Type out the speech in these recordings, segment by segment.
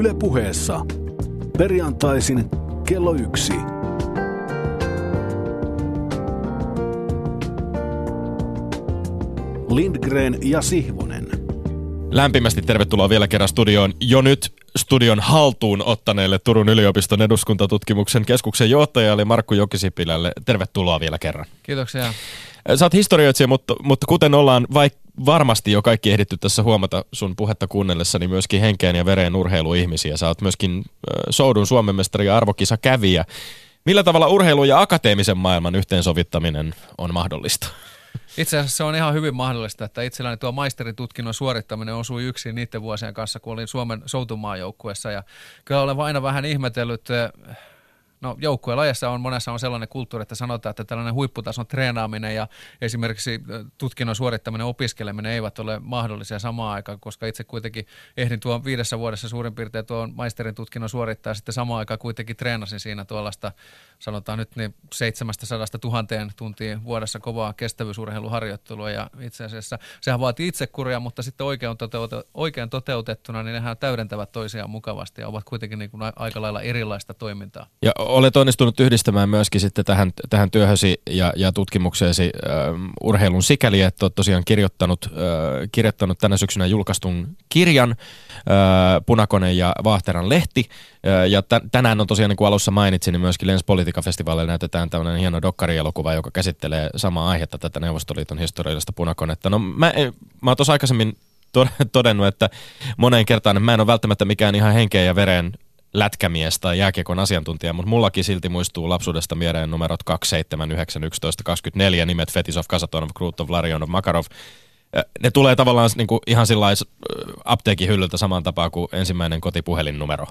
Yle puheessa. Perjantaisin kello yksi. Lindgren ja Sihvonen. Lämpimästi tervetuloa vielä kerran studioon jo nyt studion haltuun ottaneelle Turun yliopiston eduskuntatutkimuksen keskuksen johtajalle Markku Jokisipilälle. Tervetuloa vielä kerran. Kiitoksia. Sä oot historioitsija, mutta, mutta kuten ollaan vaik- varmasti jo kaikki ehditty tässä huomata sun puhetta kuunnellessa, niin myöskin henkeen ja vereen urheiluihmisiä. Sä oot myöskin Soudun Suomen mestari ja arvokisa kävijä. Millä tavalla urheilu ja akateemisen maailman yhteensovittaminen on mahdollista? Itse asiassa se on ihan hyvin mahdollista, että itselläni tuo maisteritutkinnon suorittaminen osui yksin niiden vuosien kanssa, kun olin Suomen soutumaajoukkuessa. Ja kyllä olen aina vähän ihmetellyt No joukkueen lajassa on monessa on sellainen kulttuuri, että sanotaan, että tällainen huipputason treenaaminen ja esimerkiksi tutkinnon suorittaminen opiskeleminen eivät ole mahdollisia samaan aikaan, koska itse kuitenkin ehdin tuon viidessä vuodessa suurin piirtein tuon maisterin tutkinnon suorittaa sitten samaan aikaan kuitenkin treenasin siinä tuollaista sanotaan nyt niin 700 000 tuntia vuodessa kovaa kestävyysurheiluharjoittelua ja itse asiassa sehän vaatii itsekuria, mutta sitten oikein, toteutet, oikein toteutettuna niin nehän täydentävät toisiaan mukavasti ja ovat kuitenkin niin kuin aika lailla erilaista toimintaa. Ja olet onnistunut yhdistämään myöskin sitten tähän, tähän työhösi ja, ja tutkimukseesi äh, urheilun sikäli, että olet tosiaan kirjoittanut, äh, kirjoittanut tänä syksynä julkaistun kirjan äh, Punakone ja Vaahteran lehti. Äh, ja t- tänään on tosiaan, niin kuin alussa mainitsin, niin myöskin Lens Politica-festivaalilla näytetään tämmöinen hieno dokkarielokuva, joka käsittelee samaa aihetta, tätä Neuvostoliiton historiallista punakonetta. No mä, mä oon tuossa aikaisemmin todennut, että moneen kertaan että mä en ole välttämättä mikään ihan henkeä ja veren lätkämies tai jääkiekon asiantuntija, mutta mullakin silti muistuu lapsuudesta mieleen numerot 2, 7, 9, 11, 24, nimet Fetisov, Kasatonov, Krutov, Larionov, Makarov. Ne tulee tavallaan niin kuin ihan sillä apteekin hyllyltä samaan tapaan kuin ensimmäinen kotipuhelinnumero.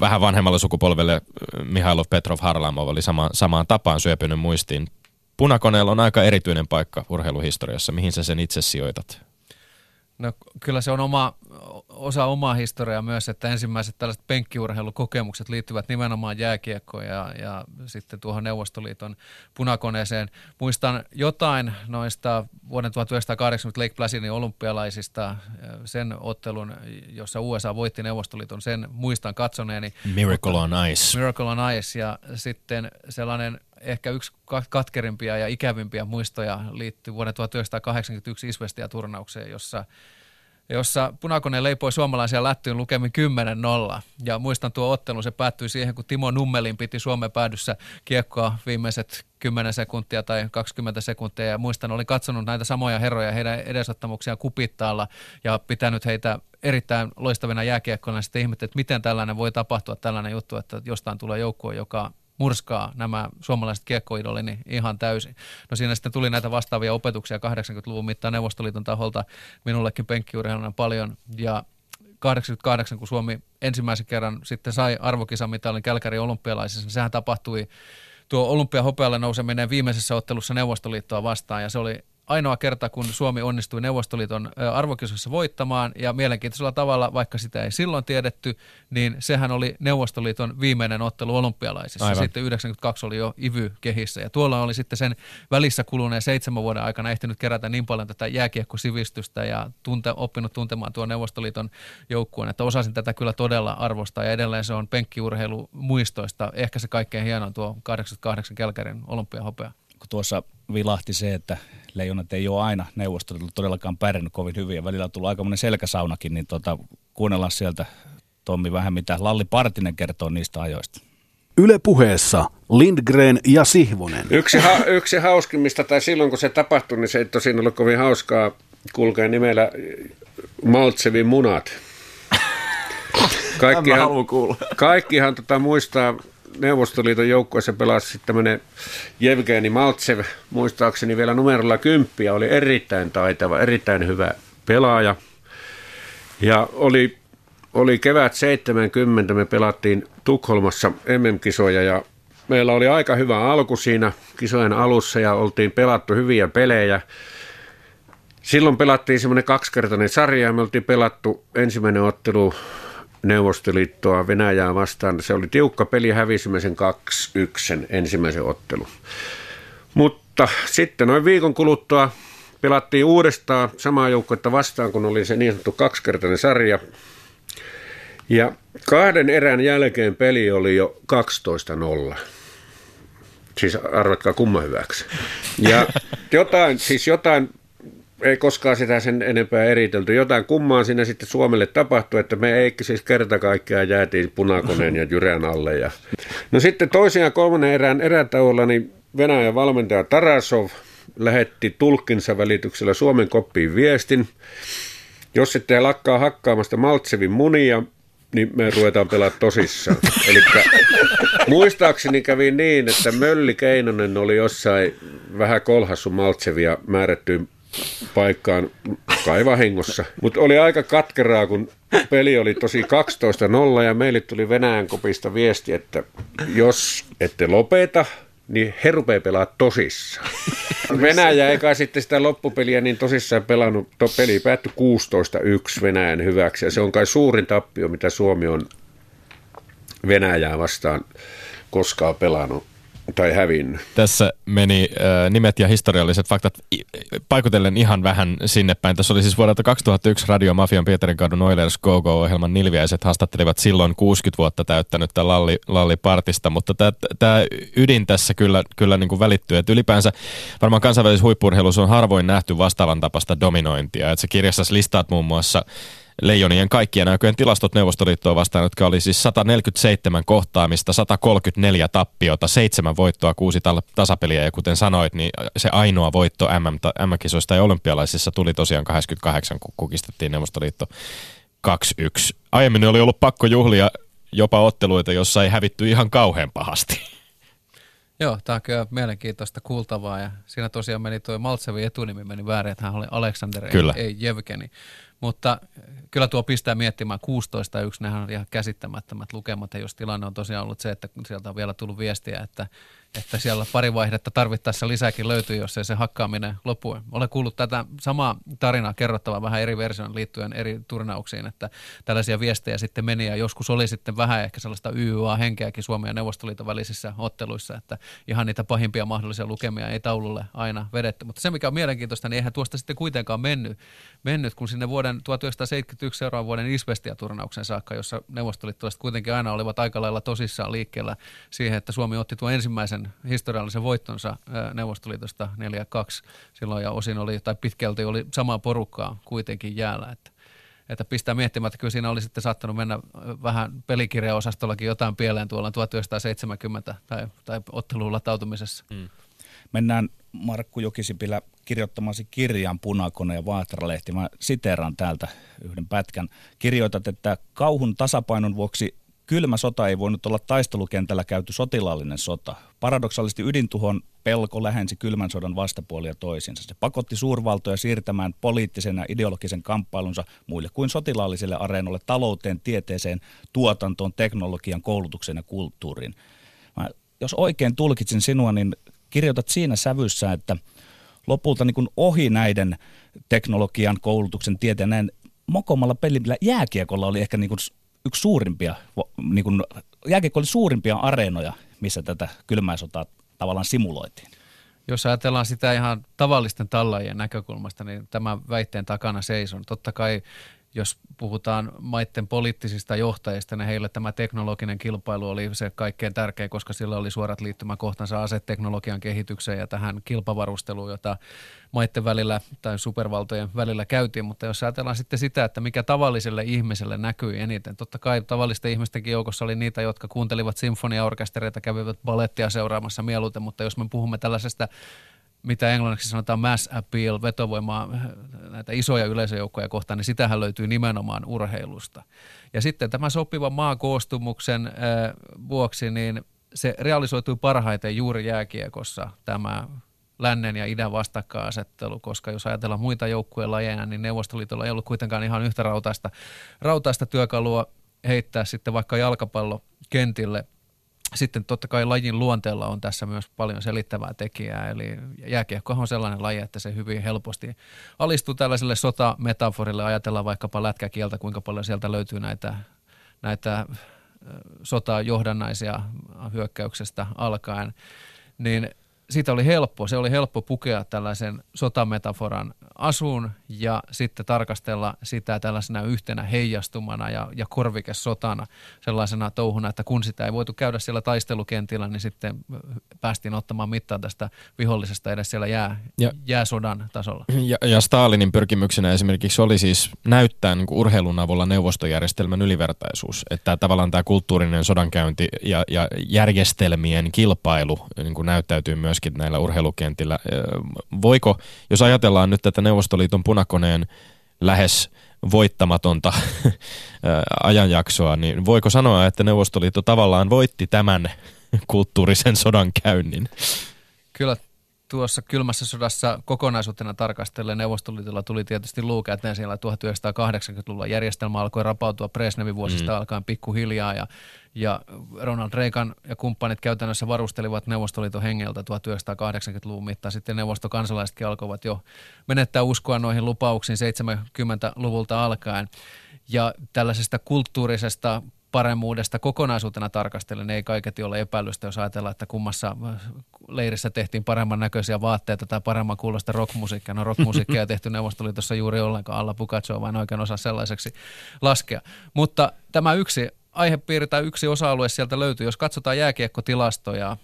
Vähän vanhemmalle sukupolvelle Mihailov, Petrov, Harlamov oli sama, samaan tapaan syöpynyt muistiin. Punakoneella on aika erityinen paikka urheiluhistoriassa. Mihin sä sen itse sijoitat? No kyllä se on oma, osa omaa historiaa myös, että ensimmäiset tällaiset penkkiurheilukokemukset liittyvät nimenomaan jääkiekkoon ja, ja sitten tuohon Neuvostoliiton punakoneeseen. Muistan jotain noista vuoden 1980 Lake Placidin olympialaisista, sen ottelun, jossa USA voitti Neuvostoliiton, sen muistan katsoneeni. Miracle on Ice. Miracle on Ice ja sitten sellainen ehkä yksi katkerimpia ja ikävimpiä muistoja liittyy vuoden 1981 Isvestia-turnaukseen, jossa jossa punakone leipoi suomalaisia lättyyn lukemin 10-0. Ja muistan tuo ottelu, se päättyi siihen, kun Timo Nummelin piti Suomen päädyssä kiekkoa viimeiset 10 sekuntia tai 20 sekuntia. Ja muistan, olin katsonut näitä samoja herroja, heidän edesottamuksiaan kupittaalla ja pitänyt heitä erittäin loistavina jääkiekkoina. Sitten ihmettelin, että miten tällainen voi tapahtua, tällainen juttu, että jostain tulee joukkue, joka murskaa nämä suomalaiset kiekkoidolini ihan täysin. No siinä sitten tuli näitä vastaavia opetuksia 80-luvun mittaan Neuvostoliiton taholta. Minullekin penkkiurheiluna paljon. Ja 88, kun Suomi ensimmäisen kerran sitten sai arvokisamitalin Kälkärin olympialaisissa, niin sehän tapahtui. Tuo olympiahopealle nouseminen viimeisessä ottelussa Neuvostoliittoa vastaan ja se oli ainoa kerta, kun Suomi onnistui Neuvostoliiton arvokisossa voittamaan ja mielenkiintoisella tavalla, vaikka sitä ei silloin tiedetty, niin sehän oli Neuvostoliiton viimeinen ottelu olympialaisissa. Aivan. Sitten 92 oli jo IVY kehissä ja tuolla oli sitten sen välissä kuluneen seitsemän vuoden aikana ehtinyt kerätä niin paljon tätä jääkiekkosivistystä ja tunte, oppinut tuntemaan tuon Neuvostoliiton joukkueen, että osasin tätä kyllä todella arvostaa ja edelleen se on penkkiurheilu muistoista ehkä se kaikkein hienoin tuo 88 Kälkärin olympiahopea kun tuossa vilahti se, että leijonat ei ole aina neuvostoliitolla todellakaan pärjännyt kovin hyvin ja välillä on tullut aika monen selkäsaunakin, niin tota, kuunnellaan sieltä Tommi vähän mitä Lalli Partinen kertoo niistä ajoista. Yle puheessa Lindgren ja Sihvonen. Yksi, ha- yksi hauskimmista, tai silloin kun se tapahtui, niin se ei tosin ollut kovin hauskaa kulkea nimellä Maltsevin munat. Kaikkihan, kaikkihan tota muistaa Neuvostoliiton joukkueessa pelasi tämmöinen Jevgeni Maltsev, muistaakseni vielä numerolla kymppiä, oli erittäin taitava, erittäin hyvä pelaaja. Ja oli, oli kevät 70, me pelattiin Tukholmassa MM-kisoja ja meillä oli aika hyvä alku siinä kisojen alussa ja oltiin pelattu hyviä pelejä. Silloin pelattiin semmoinen kaksikertainen sarja ja me oltiin pelattu ensimmäinen ottelu Neuvostoliittoa Venäjää vastaan. Se oli tiukka peli, hävisimme sen 2-1 ensimmäisen ottelun. Mutta sitten noin viikon kuluttua pelattiin uudestaan samaa joukkuetta vastaan, kun oli se niin sanottu kaksikertainen sarja. Ja kahden erän jälkeen peli oli jo 12-0. Siis arvatkaa kumman hyväksi. Ja jotain, siis jotain ei koskaan sitä sen enempää eritelty. Jotain kummaa siinä sitten Suomelle tapahtui, että me ei siis kerta kaikkiaan jäätiin punakoneen ja jyrän alle. Ja... No sitten toisen ja kolmannen erään erätauolla niin Venäjän valmentaja Tarasov lähetti tulkkinsa välityksellä Suomen koppiin viestin. Jos sitten lakkaa hakkaamasta Maltsevin munia, niin me ruvetaan pelaamaan tosissaan. Eli muistaakseni kävi niin, että Mölli Keinonen oli jossain vähän kolhassu Maltsevia määrättyyn paikkaan kai vahingossa. Mutta oli aika katkeraa, kun peli oli tosi 12-0 ja meille tuli Venäjän kopista viesti, että jos ette lopeta, niin he rupeaa pelaa tosissaan. Venäjä ei kai sitten sitä loppupeliä niin tosissaan pelannut. Tuo peli päättyi 16-1 Venäjän hyväksi ja se on kai suurin tappio, mitä Suomi on Venäjää vastaan koskaan pelannut tai hävinnyt. Tässä meni äh, nimet ja historialliset faktat paikutellen ihan vähän sinne päin. Tässä oli siis vuodelta 2001 Radio Mafian Pietarin kadun Oilers Go-Go-ohjelman nilviäiset haastattelivat silloin 60 vuotta täyttänyttä Lalli, Lalli Partista, mutta tämä ydin tässä kyllä, kyllä niin kuin välittyy, että ylipäänsä varmaan kansainvälisessä huippurheilussa on harvoin nähty vastaavan tapasta dominointia, että se kirjassa listaat muun muassa Leijonien kaikkien aikojen tilastot Neuvostoliittoa vastaan, jotka oli siis 147 kohtaamista, 134 tappiota, 7 voittoa, 6 tasapeliä ja kuten sanoit, niin se ainoa voitto MM, MM-kisoista ja olympialaisissa tuli tosiaan 88, kun kukistettiin Neuvostoliitto 2-1. Aiemmin oli ollut pakko juhlia jopa otteluita, jossa ei hävitty ihan kauhean pahasti. Joo, tämä on kyllä mielenkiintoista kuultavaa ja siinä tosiaan meni tuo Maltsevin etunimi meni väärin, että hän oli Aleksander, ei, ei Jevgeni. Mutta kyllä tuo pistää miettimään 16 ja yksi, nehän on ihan käsittämättömät lukemat, ja jos tilanne on tosiaan ollut se, että sieltä on vielä tullut viestiä, että että siellä pari vaihdetta tarvittaessa lisääkin löytyy, jos ei se hakkaaminen lopu. Olen kuullut tätä samaa tarinaa kerrottavaa vähän eri version liittyen eri turnauksiin, että tällaisia viestejä sitten meni ja joskus oli sitten vähän ehkä sellaista YYA-henkeäkin Suomen ja Neuvostoliiton välisissä otteluissa, että ihan niitä pahimpia mahdollisia lukemia ei taululle aina vedetty. Mutta se mikä on mielenkiintoista, niin eihän tuosta sitten kuitenkaan mennyt, mennyt kun sinne vuoden 1971 seuraavan vuoden Isvestia-turnauksen saakka, jossa neuvostoliittolaiset kuitenkin aina olivat aika lailla tosissaan liikkeellä siihen, että Suomi otti tuon ensimmäisen ensimmäisen historiallisen voittonsa Neuvostoliitosta 4-2 silloin ja osin oli, tai pitkälti oli samaa porukkaa kuitenkin jäällä, että että pistää miettimään, että kyllä siinä oli sitten saattanut mennä vähän pelikirjaosastollakin jotain pieleen tuolla 1970 tai, tai otteluun latautumisessa. Mm. Mennään Markku Jokisipilä kirjoittamasi kirjan Punakone ja Vaatralehti. Mä siteeran täältä yhden pätkän. Kirjoitat, että kauhun tasapainon vuoksi Kylmä sota ei voinut olla taistelukentällä käyty sotilaallinen sota. Paradoksaalisesti ydintuhon pelko lähensi kylmän sodan vastapuolia toisinsa. Se pakotti suurvaltoja siirtämään poliittisen ja ideologisen kamppailunsa muille kuin sotilaalliselle areenolle, talouteen, tieteeseen, tuotantoon, teknologian, koulutuksen ja kulttuuriin. Mä, jos oikein tulkitsin sinua, niin kirjoitat siinä sävyssä, että lopulta niin ohi näiden teknologian, koulutuksen, tieteen näin mokomalla pelillä jääkiekolla oli ehkä niin yksi suurimpia, niin kuin, jääkiekko oli suurimpia areenoja, missä tätä kylmää sotaa tavallaan simuloitiin. Jos ajatellaan sitä ihan tavallisten tallajien näkökulmasta, niin tämän väitteen takana seison. Totta kai jos puhutaan maiden poliittisista johtajista, niin heille tämä teknologinen kilpailu oli se kaikkein tärkein, koska sillä oli suorat liittymäkohtansa aseteknologian kehitykseen ja tähän kilpavarusteluun, jota maiden välillä tai supervaltojen välillä käytiin. Mutta jos ajatellaan sitten sitä, että mikä tavalliselle ihmiselle näkyi eniten, totta kai tavallisten ihmistenkin joukossa oli niitä, jotka kuuntelivat sinfoniaorkestereita, kävivät balettia seuraamassa mieluiten, mutta jos me puhumme tällaisesta mitä englanniksi sanotaan mass appeal, vetovoimaa näitä isoja yleisöjoukkoja kohtaan, niin sitähän löytyy nimenomaan urheilusta. Ja sitten tämän sopivan maakoostumuksen vuoksi, niin se realisoitui parhaiten juuri jääkiekossa tämä lännen ja idän vastakkainasettelu, koska jos ajatellaan muita joukkueen lajeja, niin Neuvostoliitolla ei ollut kuitenkaan ihan yhtä rautaista, rautaista työkalua heittää sitten vaikka jalkapallo kentille sitten totta kai lajin luonteella on tässä myös paljon selittävää tekijää, eli jääkiekko on sellainen laji, että se hyvin helposti alistuu tällaiselle sotametaforille. Ajatellaan vaikkapa lätkäkieltä, kuinka paljon sieltä löytyy näitä, näitä sotajohdannaisia hyökkäyksestä alkaen, niin siitä oli helppo, se oli helppo pukea tällaisen sotametaforan asuun ja sitten tarkastella sitä tällaisena yhtenä heijastumana ja, ja korvikesotana sellaisena touhuna, että kun sitä ei voitu käydä siellä taistelukentillä, niin sitten päästiin ottamaan mittaa tästä vihollisesta edes siellä jää, ja, jääsodan tasolla. Ja, ja Stalinin pyrkimyksenä esimerkiksi oli siis näyttää niin urheilun avulla neuvostojärjestelmän ylivertaisuus, että tavallaan tämä kulttuurinen sodankäynti ja, ja järjestelmien kilpailu niin näyttäytyy myöskin näillä urheilukentillä. Voiko, jos ajatellaan nyt tätä Neuvostoliiton punakoneen lähes voittamatonta ajanjaksoa, niin voiko sanoa, että Neuvostoliitto tavallaan voitti tämän kulttuurisen sodan käynnin? Kyllä tuossa kylmässä sodassa kokonaisuutena tarkastellen Neuvostoliitolla tuli tietysti luukäteen siellä 1980-luvulla. Järjestelmä alkoi rapautua Presnevin vuosista mm. alkaen pikkuhiljaa ja, ja Ronald Reagan ja kumppanit käytännössä varustelivat Neuvostoliiton hengeltä 1980-luvun mittaan. Sitten neuvostokansalaisetkin alkoivat jo menettää uskoa noihin lupauksiin 70-luvulta alkaen. Ja tällaisesta kulttuurisesta paremmuudesta kokonaisuutena tarkastellen ei kaiketi ole epäilystä, jos ajatellaan, että kummassa leirissä tehtiin paremman näköisiä vaatteita tai paremman kuulosta rockmusiikkia. No rockmusiikkia ei tehty Neuvostoliitossa juuri ollenkaan, alla Pukatsoa vain oikein osa sellaiseksi laskea. Mutta tämä yksi aihepiiri tai yksi osa-alue sieltä löytyy, jos katsotaan jääkiekkotilastoja,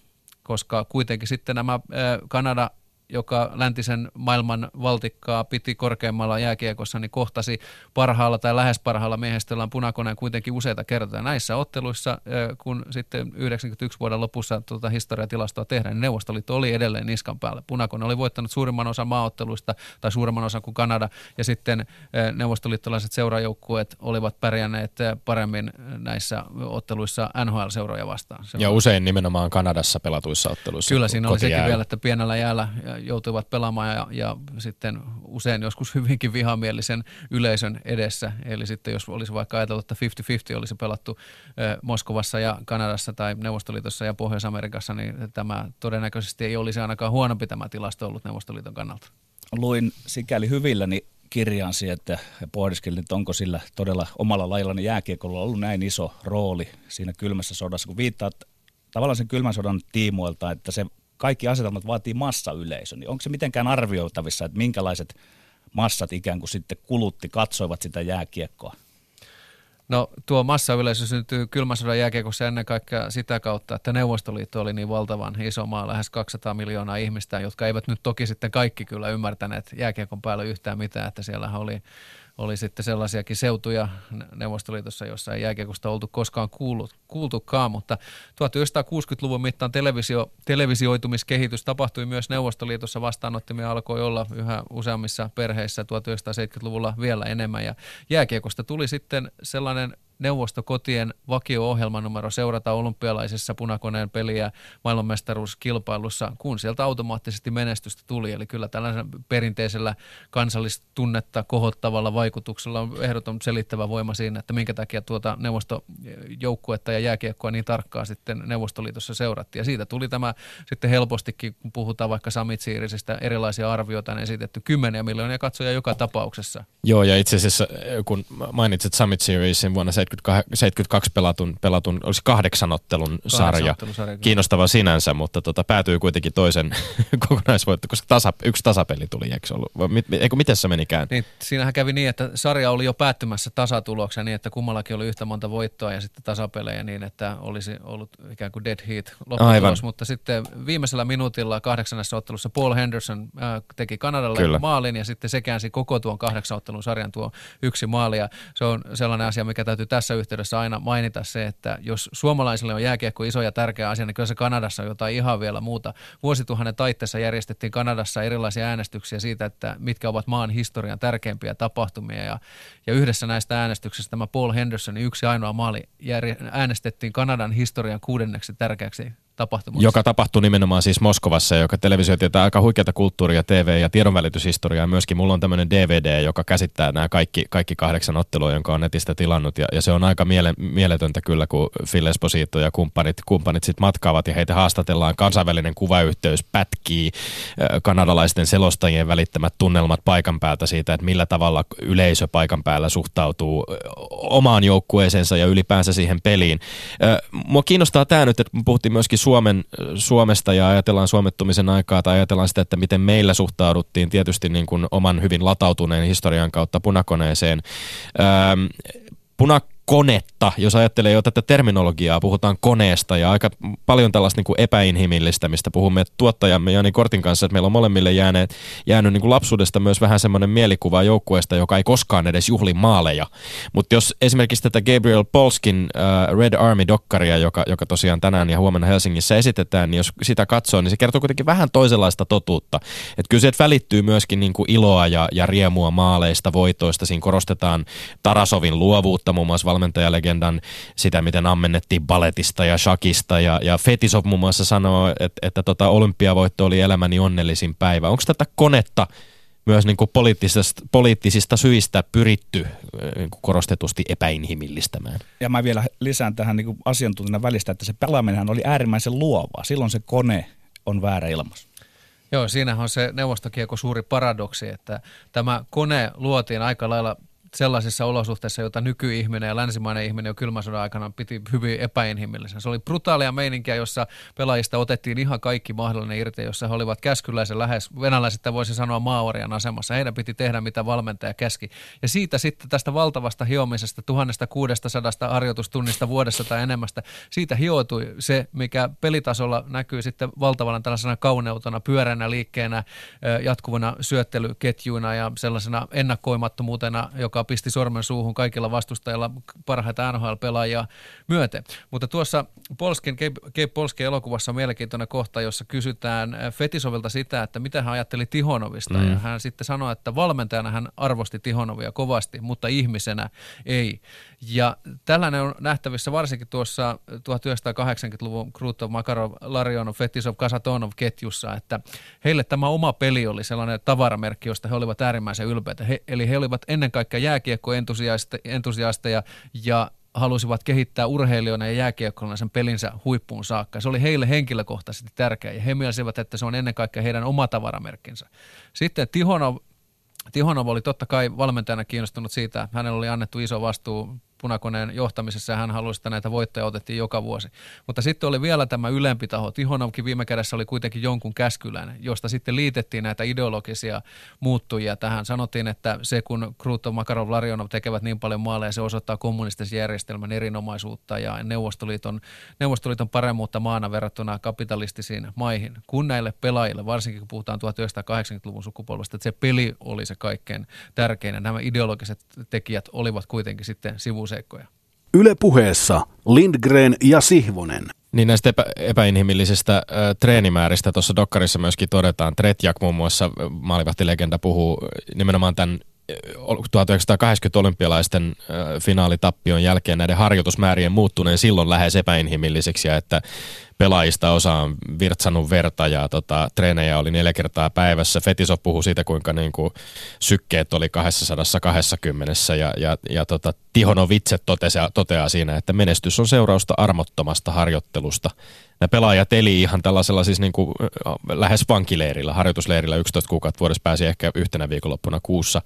koska kuitenkin sitten nämä Kanada joka läntisen maailman valtikkaa piti korkeimmalla jääkiekossa, niin kohtasi parhaalla tai lähes parhaalla miehistöllään punakoneen kuitenkin useita kertoja. Näissä otteluissa, kun sitten 91 vuoden lopussa tuota historiatilastoa tehdään, niin Neuvostoliitto oli edelleen niskan päällä. Punakone oli voittanut suurimman osan maaotteluista tai suurimman osan kuin Kanada, ja sitten neuvostoliittolaiset seurajoukkueet olivat pärjänneet paremmin näissä otteluissa NHL-seuroja vastaan. Se ja usein nimenomaan Kanadassa pelatuissa otteluissa. Kyllä siinä oli sekin vielä, että pienellä jäällä joutuivat pelaamaan ja, ja sitten usein joskus hyvinkin vihamielisen yleisön edessä. Eli sitten jos olisi vaikka ajatellut, että 50-50 olisi pelattu Moskovassa ja Kanadassa tai Neuvostoliitossa ja Pohjois-Amerikassa, niin tämä todennäköisesti ei olisi ainakaan huonompi tämä tilasto ollut Neuvostoliiton kannalta. Luin sikäli hyvilläni kirjansi, että pohdiskelin, että onko sillä todella omalla lajillani jääkiekolla ollut näin iso rooli siinä kylmässä sodassa, kun viittaat tavallaan sen kylmän sodan tiimoilta, että se kaikki asetelmat vaatii massayleisö, niin onko se mitenkään arvioitavissa, että minkälaiset massat ikään kuin sitten kulutti, katsoivat sitä jääkiekkoa? No tuo massayleisö syntyy kylmän sodan jääkiekossa ennen kaikkea sitä kautta, että Neuvostoliitto oli niin valtavan iso maa, lähes 200 miljoonaa ihmistä, jotka eivät nyt toki sitten kaikki kyllä ymmärtäneet jääkiekon päällä yhtään mitään, että siellä oli oli sitten sellaisiakin seutuja Neuvostoliitossa, jossa ei jääkiekosta oltu koskaan kuullut, kuultukaan, mutta 1960-luvun mittaan televisio, televisioitumiskehitys tapahtui myös Neuvostoliitossa. Vastaanottimia alkoi olla yhä useammissa perheissä 1970-luvulla vielä enemmän ja jääkiekosta tuli sitten sellainen neuvostokotien vakio-ohjelmanumero seurata olympialaisessa punakoneen peliä maailmanmestaruuskilpailussa, kun sieltä automaattisesti menestystä tuli. Eli kyllä tällaisella perinteisellä kansallistunnetta kohottavalla vaikutuksella on ehdoton selittävä voima siinä, että minkä takia tuota neuvostojoukkuetta ja jääkiekkoa niin tarkkaan sitten Neuvostoliitossa seurattiin. Ja siitä tuli tämä sitten helpostikin, kun puhutaan vaikka Samitsiirisistä, erilaisia arvioita on esitetty kymmeniä miljoonia katsoja joka tapauksessa. Joo, ja itse asiassa kun mainitsit Summit Seriesin vuonna 72 pelatun, pelatun olisi kahdeksanottelun sarja. sarja Kiinnostava sinänsä, mutta tota, päätyi kuitenkin toisen kokonaisvoitto, koska tasa, yksi tasapeli tuli, eikö ollut? Eikö, miten se menikään? Niin, siinähän kävi niin, että sarja oli jo päättymässä tasatuloksen niin, että kummallakin oli yhtä monta voittoa ja sitten tasapelejä niin, että olisi ollut ikään kuin dead heat lopputulos, mutta sitten viimeisellä minuutilla kahdeksannessa ottelussa Paul Henderson äh, teki Kanadalle Kyllä. maalin ja sitten se käänsi koko tuon kahdeksan ottelun sarjan tuo yksi maali ja se on sellainen asia, mikä täytyy tässä yhteydessä aina mainita se, että jos suomalaisille on jääkiekko iso ja tärkeä asia, niin kyllä se Kanadassa on jotain ihan vielä muuta. Vuosituhannen taitteessa järjestettiin Kanadassa erilaisia äänestyksiä siitä, että mitkä ovat maan historian tärkeimpiä tapahtumia ja, ja yhdessä näistä äänestyksistä tämä Paul Hendersonin yksi ainoa maali äänestettiin Kanadan historian kuudenneksi tärkeäksi tapahtumassa. Joka tapahtui nimenomaan siis Moskovassa, joka televisio tietää aika huikeata kulttuuria, TV- ja tiedonvälityshistoriaa. Myöskin mulla on tämmöinen DVD, joka käsittää nämä kaikki, kaikki kahdeksan ottelua, jonka on netistä tilannut. Ja, ja se on aika miele, mieletöntä kyllä, kun Phil Esposito ja kumppanit, kumppanit sitten matkaavat ja heitä haastatellaan. Kansainvälinen kuvayhteys pätkii kanadalaisten selostajien välittämät tunnelmat paikan päältä siitä, että millä tavalla yleisö paikan päällä suhtautuu omaan joukkueeseensa ja ylipäänsä siihen peliin. Mua kiinnostaa tämä nyt, että puhuttiin myöskin Suomen, Suomesta ja ajatellaan suomettumisen aikaa tai ajatellaan sitä, että miten meillä suhtauduttiin tietysti niin kuin oman hyvin latautuneen historian kautta punakoneeseen. Ähm, punak- konetta, jos ajattelee jo tätä terminologiaa, puhutaan koneesta ja aika paljon tällaista niin kuin epäinhimillistämistä. Puhumme tuottajamme Jani Kortin kanssa, että meillä on molemmille jääneet, jäänyt niin kuin lapsuudesta myös vähän semmoinen mielikuva joukkueesta, joka ei koskaan edes juhli maaleja. Mutta jos esimerkiksi tätä Gabriel Polskin uh, Red Army-dokkaria, joka, joka tosiaan tänään ja huomenna Helsingissä esitetään, niin jos sitä katsoo, niin se kertoo kuitenkin vähän toisenlaista totuutta. Että kyllä se välittyy myöskin niin kuin iloa ja, ja riemua maaleista, voitoista. Siinä korostetaan Tarasovin luovuutta muun muassa valmentajalegendan sitä, miten ammennettiin baletista ja shakista. Ja, ja Fetisov muun muassa sanoo, että, että tota olympiavoitto oli elämäni onnellisin päivä. Onko tätä konetta myös niin kuin poliittisista, poliittisista syistä pyritty niin kuin korostetusti epäinhimillistämään. Ja mä vielä lisään tähän niin kuin asiantuntijana välistä, että se pelaaminen oli äärimmäisen luovaa. Silloin se kone on väärä ilmaisu. Joo, siinähän on se neuvostokiekko suuri paradoksi, että tämä kone luotiin aika lailla sellaisissa olosuhteissa, joita nykyihminen ja länsimainen ihminen jo kylmän sodan aikana piti hyvin epäinhimillisen. Se oli brutaalia meininkiä, jossa pelaajista otettiin ihan kaikki mahdollinen irti, jossa he olivat käskyläisen lähes, venäläiset voisi sanoa maaorian asemassa. Heidän piti tehdä, mitä valmentaja käski. Ja siitä sitten tästä valtavasta hiomisesta, 1600 harjoitustunnista vuodessa tai enemmästä, siitä hioutui se, mikä pelitasolla näkyy sitten valtavana tällaisena kauneutena, pyöränä liikkeenä, jatkuvana syöttelyketjuina ja sellaisena ennakkoimattomuutena, joka joka pisti sormen suuhun kaikilla vastustajilla parhaita NHL-pelaajia myöten. Mutta tuossa Polskin, Gabe Polskin elokuvassa on mielenkiintoinen kohta, jossa kysytään Fetisovilta sitä, että mitä hän ajatteli Tihonovista. Mm. Ja hän sitten sanoi, että valmentajana hän arvosti Tihonovia kovasti, mutta ihmisenä ei. Ja tällainen on nähtävissä varsinkin tuossa 1980-luvun Krutov, Makarov, Larionov, Fetisov, Kasatonov ketjussa, että heille tämä oma peli oli sellainen tavaramerkki, josta he olivat äärimmäisen ylpeitä. He, eli he olivat ennen kaikkea jääkiekkoentusiasteja ja halusivat kehittää urheilijoina ja jääkiekkoina sen pelinsä huippuun saakka. Se oli heille henkilökohtaisesti tärkeää ja he mielisivät, että se on ennen kaikkea heidän oma tavaramerkkinsä. Sitten Tihonov Tihonov oli totta kai valmentajana kiinnostunut siitä, hänellä oli annettu iso vastuu punakoneen johtamisessa ja hän halusi, että näitä voittoja otettiin joka vuosi. Mutta sitten oli vielä tämä ylempi taho. Tihonovkin viime kädessä oli kuitenkin jonkun käskyläinen, josta sitten liitettiin näitä ideologisia muuttujia tähän. Sanottiin, että se kun Krutov, Makarov, Larionov tekevät niin paljon maaleja, se osoittaa kommunistisen järjestelmän erinomaisuutta ja Neuvostoliiton, Neuvostoliiton paremmuutta maana verrattuna kapitalistisiin maihin. Kun näille pelaajille, varsinkin kun puhutaan 1980-luvun sukupolvesta, että se peli oli se kaikkein tärkein ja nämä ideologiset tekijät olivat kuitenkin sitten sivu sivuseikkoja. Yle puheessa Lindgren ja Sihvonen. Niin näistä epä, epäinhimillisistä äh, treenimääristä tuossa Dokkarissa myöskin todetaan. Tretjak muun muassa, maalivahtilegenda, puhuu nimenomaan tämän 1980 olympialaisten finaalitappion jälkeen näiden harjoitusmäärien muuttuneen silloin lähes epäinhimilliseksi ja että pelaajista osa on virtsanut verta ja tota, treenejä oli neljä kertaa päivässä. Fetisov puhui siitä, kuinka niin kuin, sykkeet oli 220 ja, ja, ja tota, Tihonovitse toteaa, toteaa siinä, että menestys on seurausta armottomasta harjoittelusta. Nämä pelaajat eli ihan tällaisella siis niin kuin, lähes vankileirillä, harjoitusleirillä 11 kuukautta vuodessa pääsi ehkä yhtenä viikonloppuna kuussa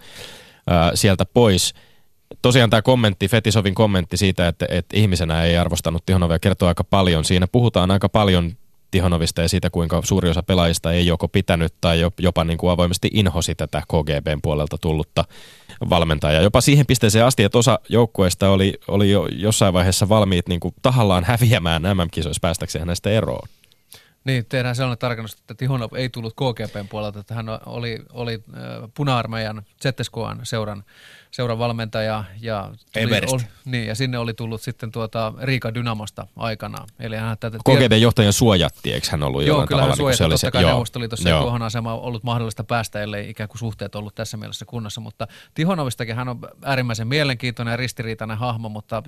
ää, sieltä pois – tosiaan tämä kommentti, Fetisovin kommentti siitä, että, että ihmisenä ei arvostanut Tihonovia, kertoo aika paljon. Siinä puhutaan aika paljon Tihonovista ja siitä, kuinka suuri osa pelaajista ei joko pitänyt tai jopa niin kuin avoimesti inhosi tätä KGBn puolelta tullutta valmentajaa. Jopa siihen pisteeseen asti, että osa joukkueista oli, oli jo jossain vaiheessa valmiit niin kuin tahallaan häviämään MM-kisoissa päästäkseen hänestä eroon. Niin, tehdään sellainen tarkennus, että Tihonov ei tullut KGPn puolelta, että hän oli, oli puna-armeijan ZSKn seuran seuran valmentaja. Ja, tuli, oli, niin, ja sinne oli tullut sitten tuota Riika Dynamosta aikana. Eli hän tätä KGB johtajan suojatti, eikö hän ollut Joo, kyllä hän suojatti, niin totta kai Neuvostoliitossa ei tuohon asemaan ollut mahdollista päästä, ellei ikään kuin suhteet ollut tässä mielessä kunnossa. Mutta Tihonovistakin hän on äärimmäisen mielenkiintoinen ja ristiriitainen hahmo, mutta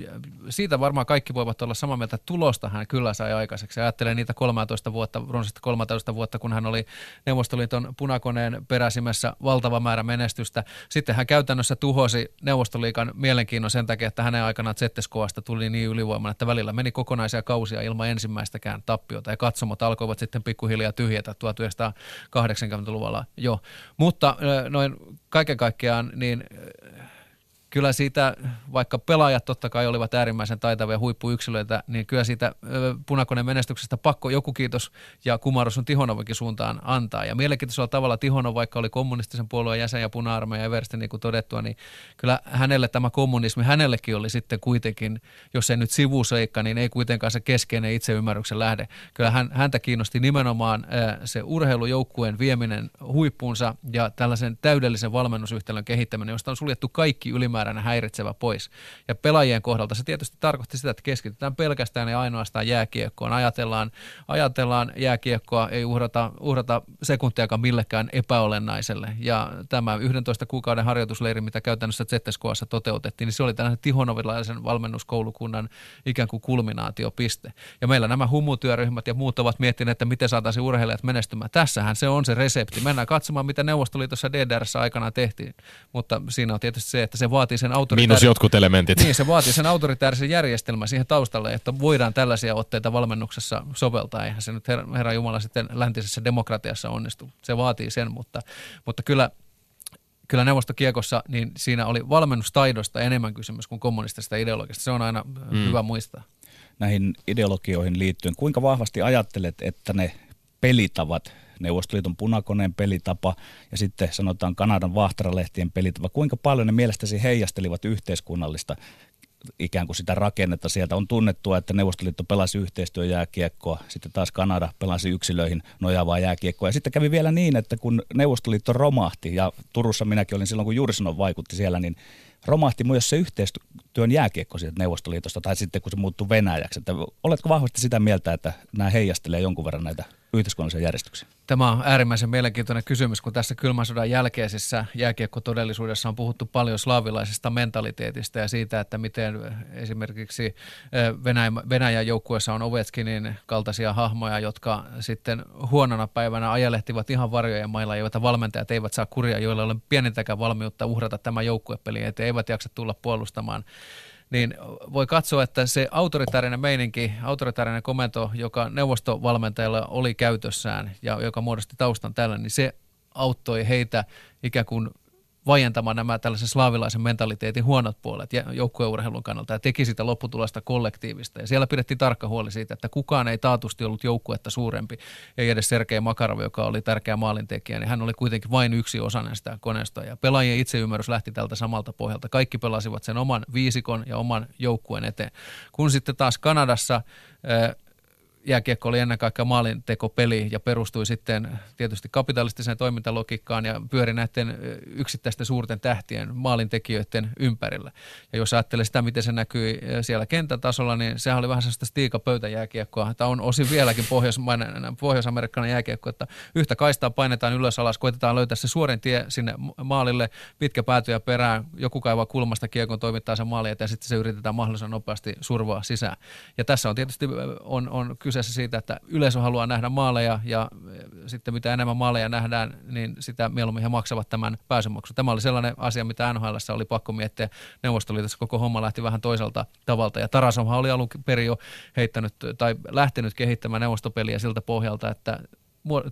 siitä varmaan kaikki voivat olla samaa mieltä, että tulosta hän kyllä sai aikaiseksi. Ajattelen niitä 13 vuotta, runsasta 13 vuotta, kun hän oli Neuvostoliiton punakoneen peräsimessä valtava määrä menestystä. Sitten hän käytännössä tuhosi tuhosi Neuvostoliikan mielenkiinnon sen takia, että hänen aikanaan ZSKasta tuli niin ylivoimainen, että välillä meni kokonaisia kausia ilman ensimmäistäkään tappiota ja katsomot alkoivat sitten pikkuhiljaa tyhjätä 1980-luvulla jo. Mutta noin kaiken kaikkiaan niin kyllä siitä, vaikka pelaajat totta kai olivat äärimmäisen taitavia huippuyksilöitä, niin kyllä siitä punakoneen menestyksestä pakko joku kiitos ja kumarus on Tihonovakin suuntaan antaa. Ja mielenkiintoisella tavalla Tihonov, vaikka oli kommunistisen puolueen jäsen ja puna-armeija ja Eversti, niin kuin todettua, niin kyllä hänelle tämä kommunismi, hänellekin oli sitten kuitenkin, jos ei nyt sivuseikka, niin ei kuitenkaan se keskeinen itseymmärryksen lähde. Kyllä hän, häntä kiinnosti nimenomaan se urheilujoukkueen vieminen huippuunsa ja tällaisen täydellisen valmennusyhtälön kehittäminen, josta on suljettu kaikki ylimääräinen häiritsevä pois. Ja pelaajien kohdalta se tietysti tarkoitti sitä, että keskitytään pelkästään ja ainoastaan jääkiekkoon. Ajatellaan, ajatellaan jääkiekkoa, ei uhrata, uhrata sekuntiakaan millekään epäolennaiselle. Ja tämä 11 kuukauden harjoitusleiri, mitä käytännössä ZSKassa toteutettiin, niin se oli tällainen Tihonovilaisen valmennuskoulukunnan ikään kuin kulminaatiopiste. Ja meillä nämä humutyöryhmät ja muut ovat miettineet, että miten saataisiin urheilijat menestymään. Tässähän se on se resepti. Mennään katsomaan, mitä Neuvostoliitossa DDRssä aikana tehtiin. Mutta siinä on tietysti se, että se vaatii sen autoritäärisen... Miinus jotkut elementit. Niin, se vaatii sen autoritäärisen järjestelmän siihen taustalle, että voidaan tällaisia otteita valmennuksessa soveltaa. Eihän se nyt her- Herra Jumala sitten läntisessä demokratiassa onnistu. Se vaatii sen, mutta, mutta kyllä kyllä neuvostokiekossa, niin siinä oli valmennustaidosta enemmän kysymys kuin kommunistisesta ideologiasta. Se on aina mm. hyvä muistaa. Näihin ideologioihin liittyen, kuinka vahvasti ajattelet, että ne pelitavat, Neuvostoliiton punakoneen pelitapa ja sitten sanotaan Kanadan vahtaralehtien pelitapa, kuinka paljon ne mielestäsi heijastelivat yhteiskunnallista ikään kuin sitä rakennetta sieltä. On tunnettua, että Neuvostoliitto pelasi yhteistyöjääkiekkoa, sitten taas Kanada pelasi yksilöihin nojaavaa jääkiekkoa. Ja sitten kävi vielä niin, että kun Neuvostoliitto romahti, ja Turussa minäkin olin silloin, kun Jurisinov vaikutti siellä, niin romahti myös se yhteistyön jääkiekko sieltä Neuvostoliitosta, tai sitten kun se muuttui Venäjäksi. Että oletko vahvasti sitä mieltä, että nämä heijastelee jonkun verran näitä yhteiskunnallisia järjestyksiä? Tämä on äärimmäisen mielenkiintoinen kysymys, kun tässä kylmän sodan jälkeisessä jääkiekkotodellisuudessa on puhuttu paljon slaavilaisesta mentaliteetista ja siitä, että miten esimerkiksi Venäjän, Venäjän joukkueessa on Ovechkinin kaltaisia hahmoja, jotka sitten huonona päivänä ajelehtivat ihan varjojen mailla, joita valmentajat eivät saa kuria, joilla ei ole pienintäkään valmiutta uhrata tämä joukkuepeli, että eivät jaksa tulla puolustamaan niin voi katsoa, että se autoritaarinen meininki, autoritaarinen komento, joka neuvostovalmentajalla oli käytössään ja joka muodosti taustan tällä, niin se auttoi heitä ikään kuin vajentamaan nämä tällaisen slaavilaisen mentaliteetin huonot puolet joukkueurheilun kannalta ja teki sitä lopputulosta kollektiivista. Ja siellä pidettiin tarkka huoli siitä, että kukaan ei taatusti ollut joukkuetta suurempi, ei edes Sergei Makarov, joka oli tärkeä maalintekijä, niin hän oli kuitenkin vain yksi osanen sitä koneistoa. Ja pelaajien itseymmärrys lähti tältä samalta pohjalta. Kaikki pelasivat sen oman viisikon ja oman joukkueen eteen. Kun sitten taas Kanadassa jääkiekko oli ennen kaikkea maalintekopeli ja perustui sitten tietysti kapitalistiseen toimintalogiikkaan ja pyöri näiden yksittäisten suurten tähtien maalintekijöiden ympärillä. Ja jos ajattelee sitä, miten se näkyy siellä kentän tasolla, niin sehän oli vähän sellaista stiikapöytäjääkiekkoa. Tämä on osin vieläkin pohjois-amerikkalainen jääkiekko, että yhtä kaistaa painetaan ylös alas, koitetaan löytää se suorin tie sinne maalille, pitkä päätyä perään, joku kaivaa kulmasta kiekon, toimittaa sen maaliin ja sitten se yritetään mahdollisimman nopeasti survoa sisään. Ja tässä on tietysti on, on kyse kyseessä siitä, että yleisö haluaa nähdä maaleja ja sitten mitä enemmän maaleja nähdään, niin sitä mieluummin he maksavat tämän pääsymaksun. Tämä oli sellainen asia, mitä NHL oli pakko miettiä. Neuvostoliitossa koko homma lähti vähän toiselta tavalta ja Tarasovhan oli alun perin jo heittänyt tai lähtenyt kehittämään neuvostopeliä siltä pohjalta, että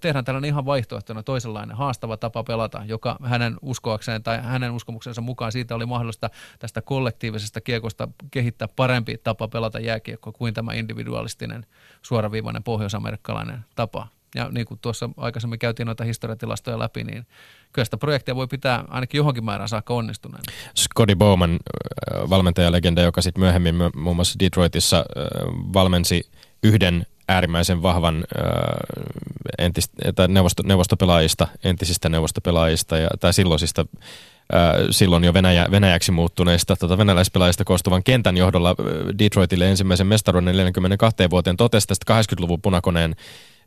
tehdään tällainen ihan vaihtoehtona toisenlainen haastava tapa pelata, joka hänen uskoakseen tai hänen uskomuksensa mukaan siitä oli mahdollista tästä kollektiivisesta kiekosta kehittää parempi tapa pelata jääkiekkoa kuin tämä individualistinen suoraviivainen pohjoisamerikkalainen tapa. Ja niin kuin tuossa aikaisemmin käytiin noita historiatilastoja läpi, niin kyllä sitä projektia voi pitää ainakin johonkin määrään saakka onnistuneen. Scotty Bowman, valmentajalegenda, joka sitten myöhemmin muun muassa Detroitissa valmensi yhden äärimmäisen vahvan äh, entistä, tai neuvosto, neuvostopelaajista, entisistä neuvostopelaajista ja, tai silloisista silloin jo Venäjä, Venäjäksi muuttuneista tota, venäläispelaajista koostuvan kentän johdolla Detroitille ensimmäisen mestaruuden 42 vuoteen totesi tästä 80-luvun punakoneen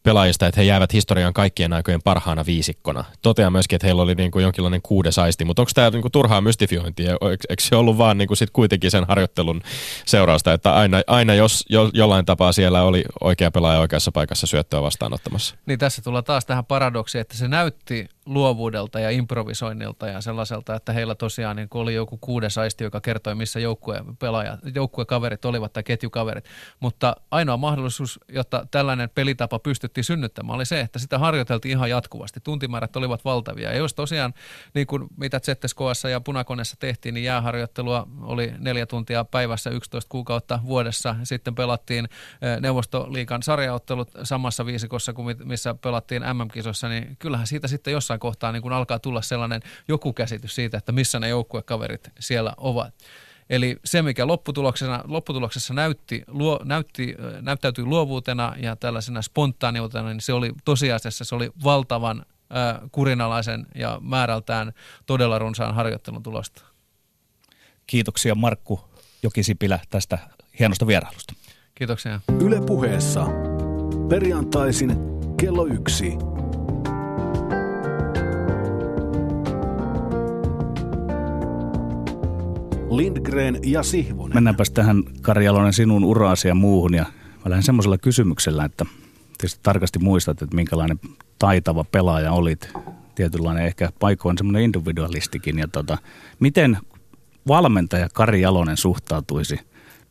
pelaajista, että he jäävät historian kaikkien aikojen parhaana viisikkona. Toteaa myöskin, että heillä oli niin kuin jonkinlainen kuudes aisti, mutta onko tämä niin kuin turhaa mystifiointia? Eikö se ollut vaan niin kuin sit kuitenkin sen harjoittelun seurausta, että aina, aina jos jo, jollain tapaa siellä oli oikea pelaaja oikeassa paikassa syöttöä vastaanottamassa? Niin tässä tullaan taas tähän paradoksiin, että se näytti luovuudelta ja improvisoinnilta ja sellaiselta, että heillä tosiaan niin oli joku kuudes aisti, joka kertoi, missä joukkue pelaajat, joukkuekaverit olivat tai ketjukaverit. Mutta ainoa mahdollisuus, jotta tällainen pelitapa pystyttiin synnyttämään, oli se, että sitä harjoiteltiin ihan jatkuvasti. Tuntimäärät olivat valtavia. Ja jos tosiaan, niin kuin mitä ZSKssa ja Punakoneessa tehtiin, niin jääharjoittelua oli neljä tuntia päivässä 11 kuukautta vuodessa. Sitten pelattiin eh, Neuvostoliikan sarjaottelut samassa viisikossa kuin missä pelattiin MM-kisossa, niin kyllähän siitä sitten jossain kohtaa niin kun alkaa tulla sellainen joku käsitys siitä, että missä ne joukkuekaverit siellä ovat. Eli se, mikä lopputuloksessa, lopputuloksessa näytti, luo, näytti, näyttäytyi luovuutena ja tällaisena spontaaniutena, niin se oli tosiasiassa se oli valtavan äh, kurinalaisen ja määrältään todella runsaan harjoittelun tulosta. Kiitoksia Markku Jokisipilä tästä hienosta vierailusta. Kiitoksia. Yle puheessa. Perjantaisin kello yksi. Lindgren ja Sihvonen. Mennäänpäs tähän Kari Jalonen sinun uraasi ja muuhun ja mä lähden semmoisella kysymyksellä, että tietysti tarkasti muistat, että minkälainen taitava pelaaja olit. Tietynlainen ehkä paikoin semmoinen individualistikin. Ja tota, miten valmentaja Kari Jalonen suhtautuisi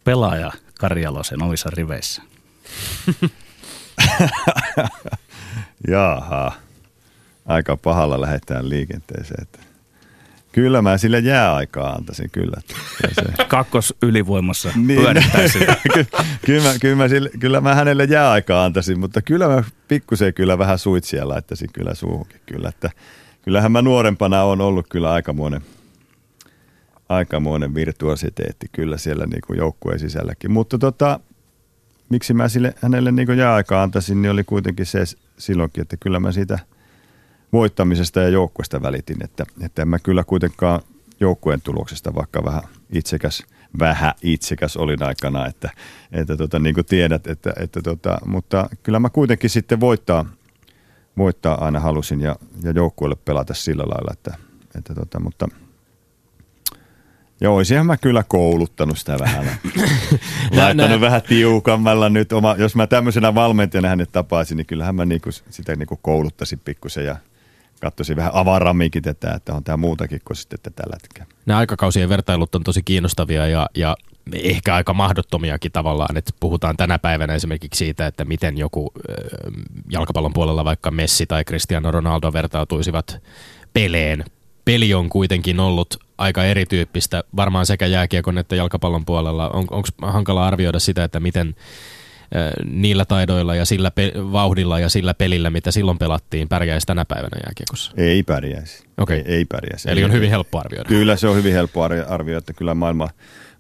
pelaaja Kari Jalosen omissa riveissä? Jaha, aika pahalla lähdetään liikenteeseen. Että Kyllä mä sille jääaikaa antaisin, kyllä. Se. Kakkos ylivoimassa niin, kyllä, mä, kyllä, mä sille, kyllä mä hänelle jääaikaa antaisin, mutta kyllä mä pikkusen kyllä vähän suitsia laittaisin kyllä suuhunkin. Kyllä, että, kyllähän mä nuorempana on ollut kyllä aikamoinen, aikamoinen virtuositeetti kyllä siellä niin kuin joukkueen sisälläkin. Mutta tota, miksi mä sille, hänelle niin kuin jääaikaa antaisin, niin oli kuitenkin se silloinkin, että kyllä mä siitä – voittamisesta ja joukkueesta välitin, että, että en mä kyllä kuitenkaan joukkueen tuloksesta, vaikka vähän itsekäs, vähän itsekäs olin aikana, että, että tota, niin kuin tiedät, että, että tota, mutta kyllä mä kuitenkin sitten voittaa, voittaa aina halusin ja, ja joukkueelle pelata sillä lailla, että, että tota, mutta Joo, olisinhan mä kyllä kouluttanut sitä vähän. Laittanut vähän tiukammalla nyt. Oma, jos mä tämmöisenä valmentajana hänet tapaisin, niin kyllähän mä niinku, sitä niinku kouluttaisin pikkusen ja katsoisin vähän avaramminkin tätä, että on tämä muutakin kuin sitten tällä hetkellä. Nämä aikakausien vertailut on tosi kiinnostavia ja, ja ehkä aika mahdottomiakin tavallaan, että puhutaan tänä päivänä esimerkiksi siitä, että miten joku jalkapallon puolella vaikka Messi tai Cristiano Ronaldo vertautuisivat peleen. Peli on kuitenkin ollut aika erityyppistä, varmaan sekä jääkiekon että jalkapallon puolella. On, onko hankala arvioida sitä, että miten niillä taidoilla ja sillä pe- vauhdilla ja sillä pelillä, mitä silloin pelattiin, pärjäisi tänä päivänä jääkiekossa? Ei pärjäisi. Okay. Ei, ei pärjäisi. Eli on hyvin helppo arvioida. Kyllä se on hyvin helppo arvioida, että kyllä maailma,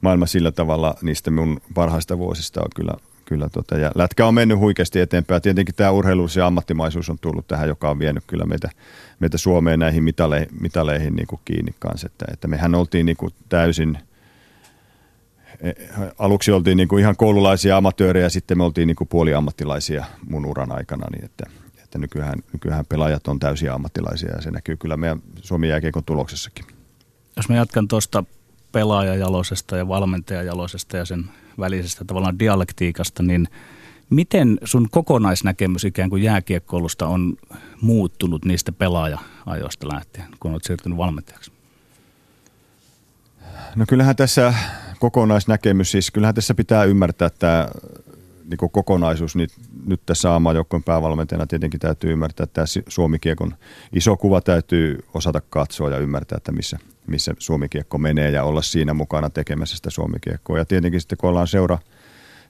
maailma sillä tavalla niistä mun parhaista vuosista on kyllä, kyllä tota, ja lätkä on mennyt huikeasti eteenpäin. Tietenkin tämä urheiluus ja ammattimaisuus on tullut tähän, joka on vienyt kyllä meitä, meitä Suomeen näihin mitaleihin, mitaleihin niin kuin kiinni kanssa. Että, että mehän oltiin niin kuin täysin – aluksi oltiin niin kuin ihan koululaisia amatöörejä, sitten me oltiin niin kuin puoliammattilaisia mun uran aikana, niin että, että nykyään, nykyään pelaajat on täysiä ammattilaisia ja se näkyy kyllä meidän Suomen jääkiekon tuloksessakin. Jos mä jatkan tuosta pelaajajalosesta ja valmentajajalosesta ja sen välisestä tavallaan dialektiikasta, niin miten sun kokonaisnäkemys ikään kuin jääkiekkoilusta on muuttunut niistä pelaaja-ajoista lähtien, kun olet siirtynyt valmentajaksi? No kyllähän tässä kokonaisnäkemys, siis kyllähän tässä pitää ymmärtää tämä niin kokonaisuus, niin nyt tässä aamajoukkojen päävalmentajana tietenkin täytyy ymmärtää, että tämä Suomikiekon iso kuva täytyy osata katsoa ja ymmärtää, että missä, missä Suomikiekko menee ja olla siinä mukana tekemässä sitä Suomikiekkoa. Ja tietenkin sitten kun ollaan seura,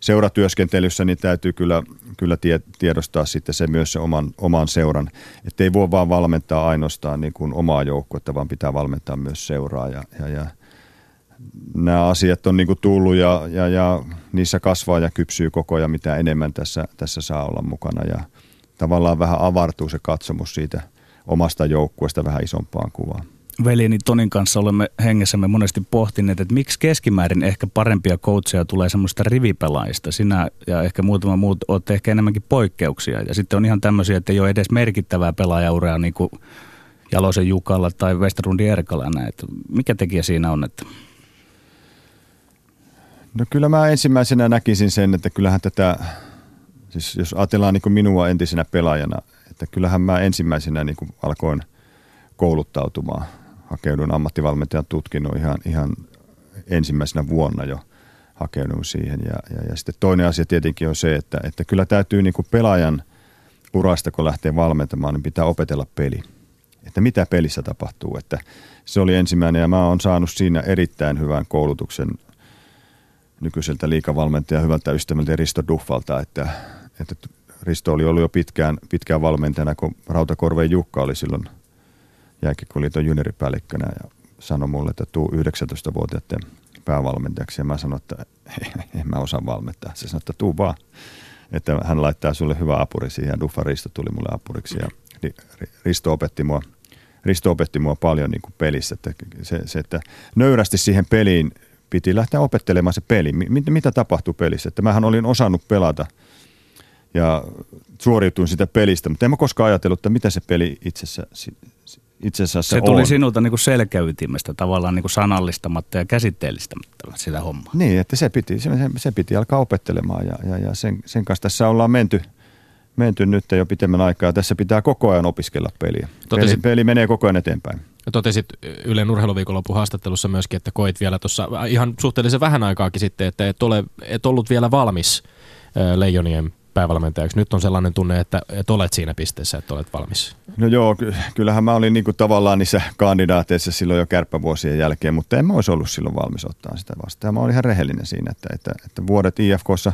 seuratyöskentelyssä, niin täytyy kyllä, kyllä tie, tiedostaa sitten se myös se oman, oman seuran. Että ei voi vaan valmentaa ainoastaan niin kuin omaa joukkuetta, vaan pitää valmentaa myös seuraa ja, ja, ja – nämä asiat on niin kuin tullut ja, ja, ja niissä kasvaa ja kypsyy koko ajan, mitä enemmän tässä, tässä saa olla mukana. Ja tavallaan vähän avartuu se katsomus siitä omasta joukkueesta vähän isompaan kuvaan. Veljeni Tonin kanssa olemme hengessämme monesti pohtineet, että miksi keskimäärin ehkä parempia coacheja tulee semmoista rivipelaajista. Sinä ja ehkä muutama muut olette ehkä enemmänkin poikkeuksia. Ja sitten on ihan tämmöisiä, että ei ole edes merkittävää pelaajauraa niin kuin Jalosen Jukalla tai Westerlundin Erkalla. Mikä tekijä siinä on, että No kyllä mä ensimmäisenä näkisin sen, että kyllähän tätä, siis jos ajatellaan niin minua entisenä pelaajana, että kyllähän mä ensimmäisenä niin alkoin kouluttautumaan. Hakeudun ammattivalmentajan tutkinnon ihan, ihan ensimmäisenä vuonna jo hakeudun siihen. Ja, ja, ja sitten toinen asia tietenkin on se, että, että kyllä täytyy niin kuin pelaajan urasta, kun lähtee valmentamaan, niin pitää opetella peli. Että mitä pelissä tapahtuu. Että se oli ensimmäinen ja mä oon saanut siinä erittäin hyvän koulutuksen nykyiseltä liikavalmentaja hyvältä ystävältä Risto Duffalta, että, että Risto oli ollut jo pitkään, pitkään valmentajana, kun Rautakorveen Jukka oli silloin jääkiekkoliiton junioripäällikkönä ja sanoi mulle, että tuu 19-vuotiaiden päävalmentajaksi. Ja mä sanoin, että en mä osaa valmentaa. Se sanoi, että tuu vaan. Että hän laittaa sulle hyvä apuri siihen. Ja Duffa Risto tuli mulle apuriksi ja Risto opetti mua, Risto opetti mua paljon niin kuin pelissä. Että se, se, että nöyrästi siihen peliin piti lähteä opettelemaan se peli. Mitä, mitä tapahtuu pelissä? Että mähän olin osannut pelata ja suoriutuin sitä pelistä, mutta en mä koskaan ajatellut, että mitä se peli itsessä, itse asiassa Se tuli on. sinulta niin kuin selkäytimestä tavallaan niin kuin sanallistamatta ja käsitteellistämättä sitä hommaa. Niin, että se piti, se, se piti alkaa opettelemaan ja, ja, ja sen, sen kanssa tässä ollaan menty, menty nyt jo pitemmän aikaa. Tässä pitää koko ajan opiskella peliä. Totesit, peli, peli menee koko ajan eteenpäin. Totesit Ylen urheiluviikonlopun haastattelussa myöskin, että koit vielä tuossa ihan suhteellisen vähän aikaakin sitten, että et, ole, et ollut vielä valmis Leijonien päävalmentajaksi. Nyt on sellainen tunne, että, että olet siinä pisteessä, että olet valmis. No joo, kyllähän mä olin niin kuin tavallaan niissä kandidaateissa silloin jo kärppävuosien jälkeen, mutta en mä olisi ollut silloin valmis ottaa sitä vastaan. Mä olin ihan rehellinen siinä, että, että, että vuodet IFKssa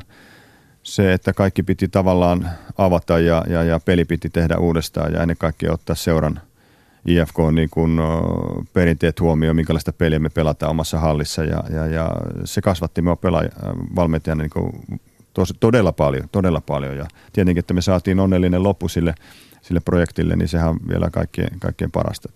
se, että kaikki piti tavallaan avata ja, ja, ja peli piti tehdä uudestaan ja ennen kaikkea ottaa seuran IFK niin kuin, perinteet huomioon, minkälaista peliä me pelataan omassa hallissa ja, ja, ja se kasvatti minua pelaaja, valmentajana niin kuin tos, todella paljon, todella paljon. Ja tietenkin, että me saatiin onnellinen loppu sille, sille projektille, niin sehän on vielä kaikkein, kaikkein parasta.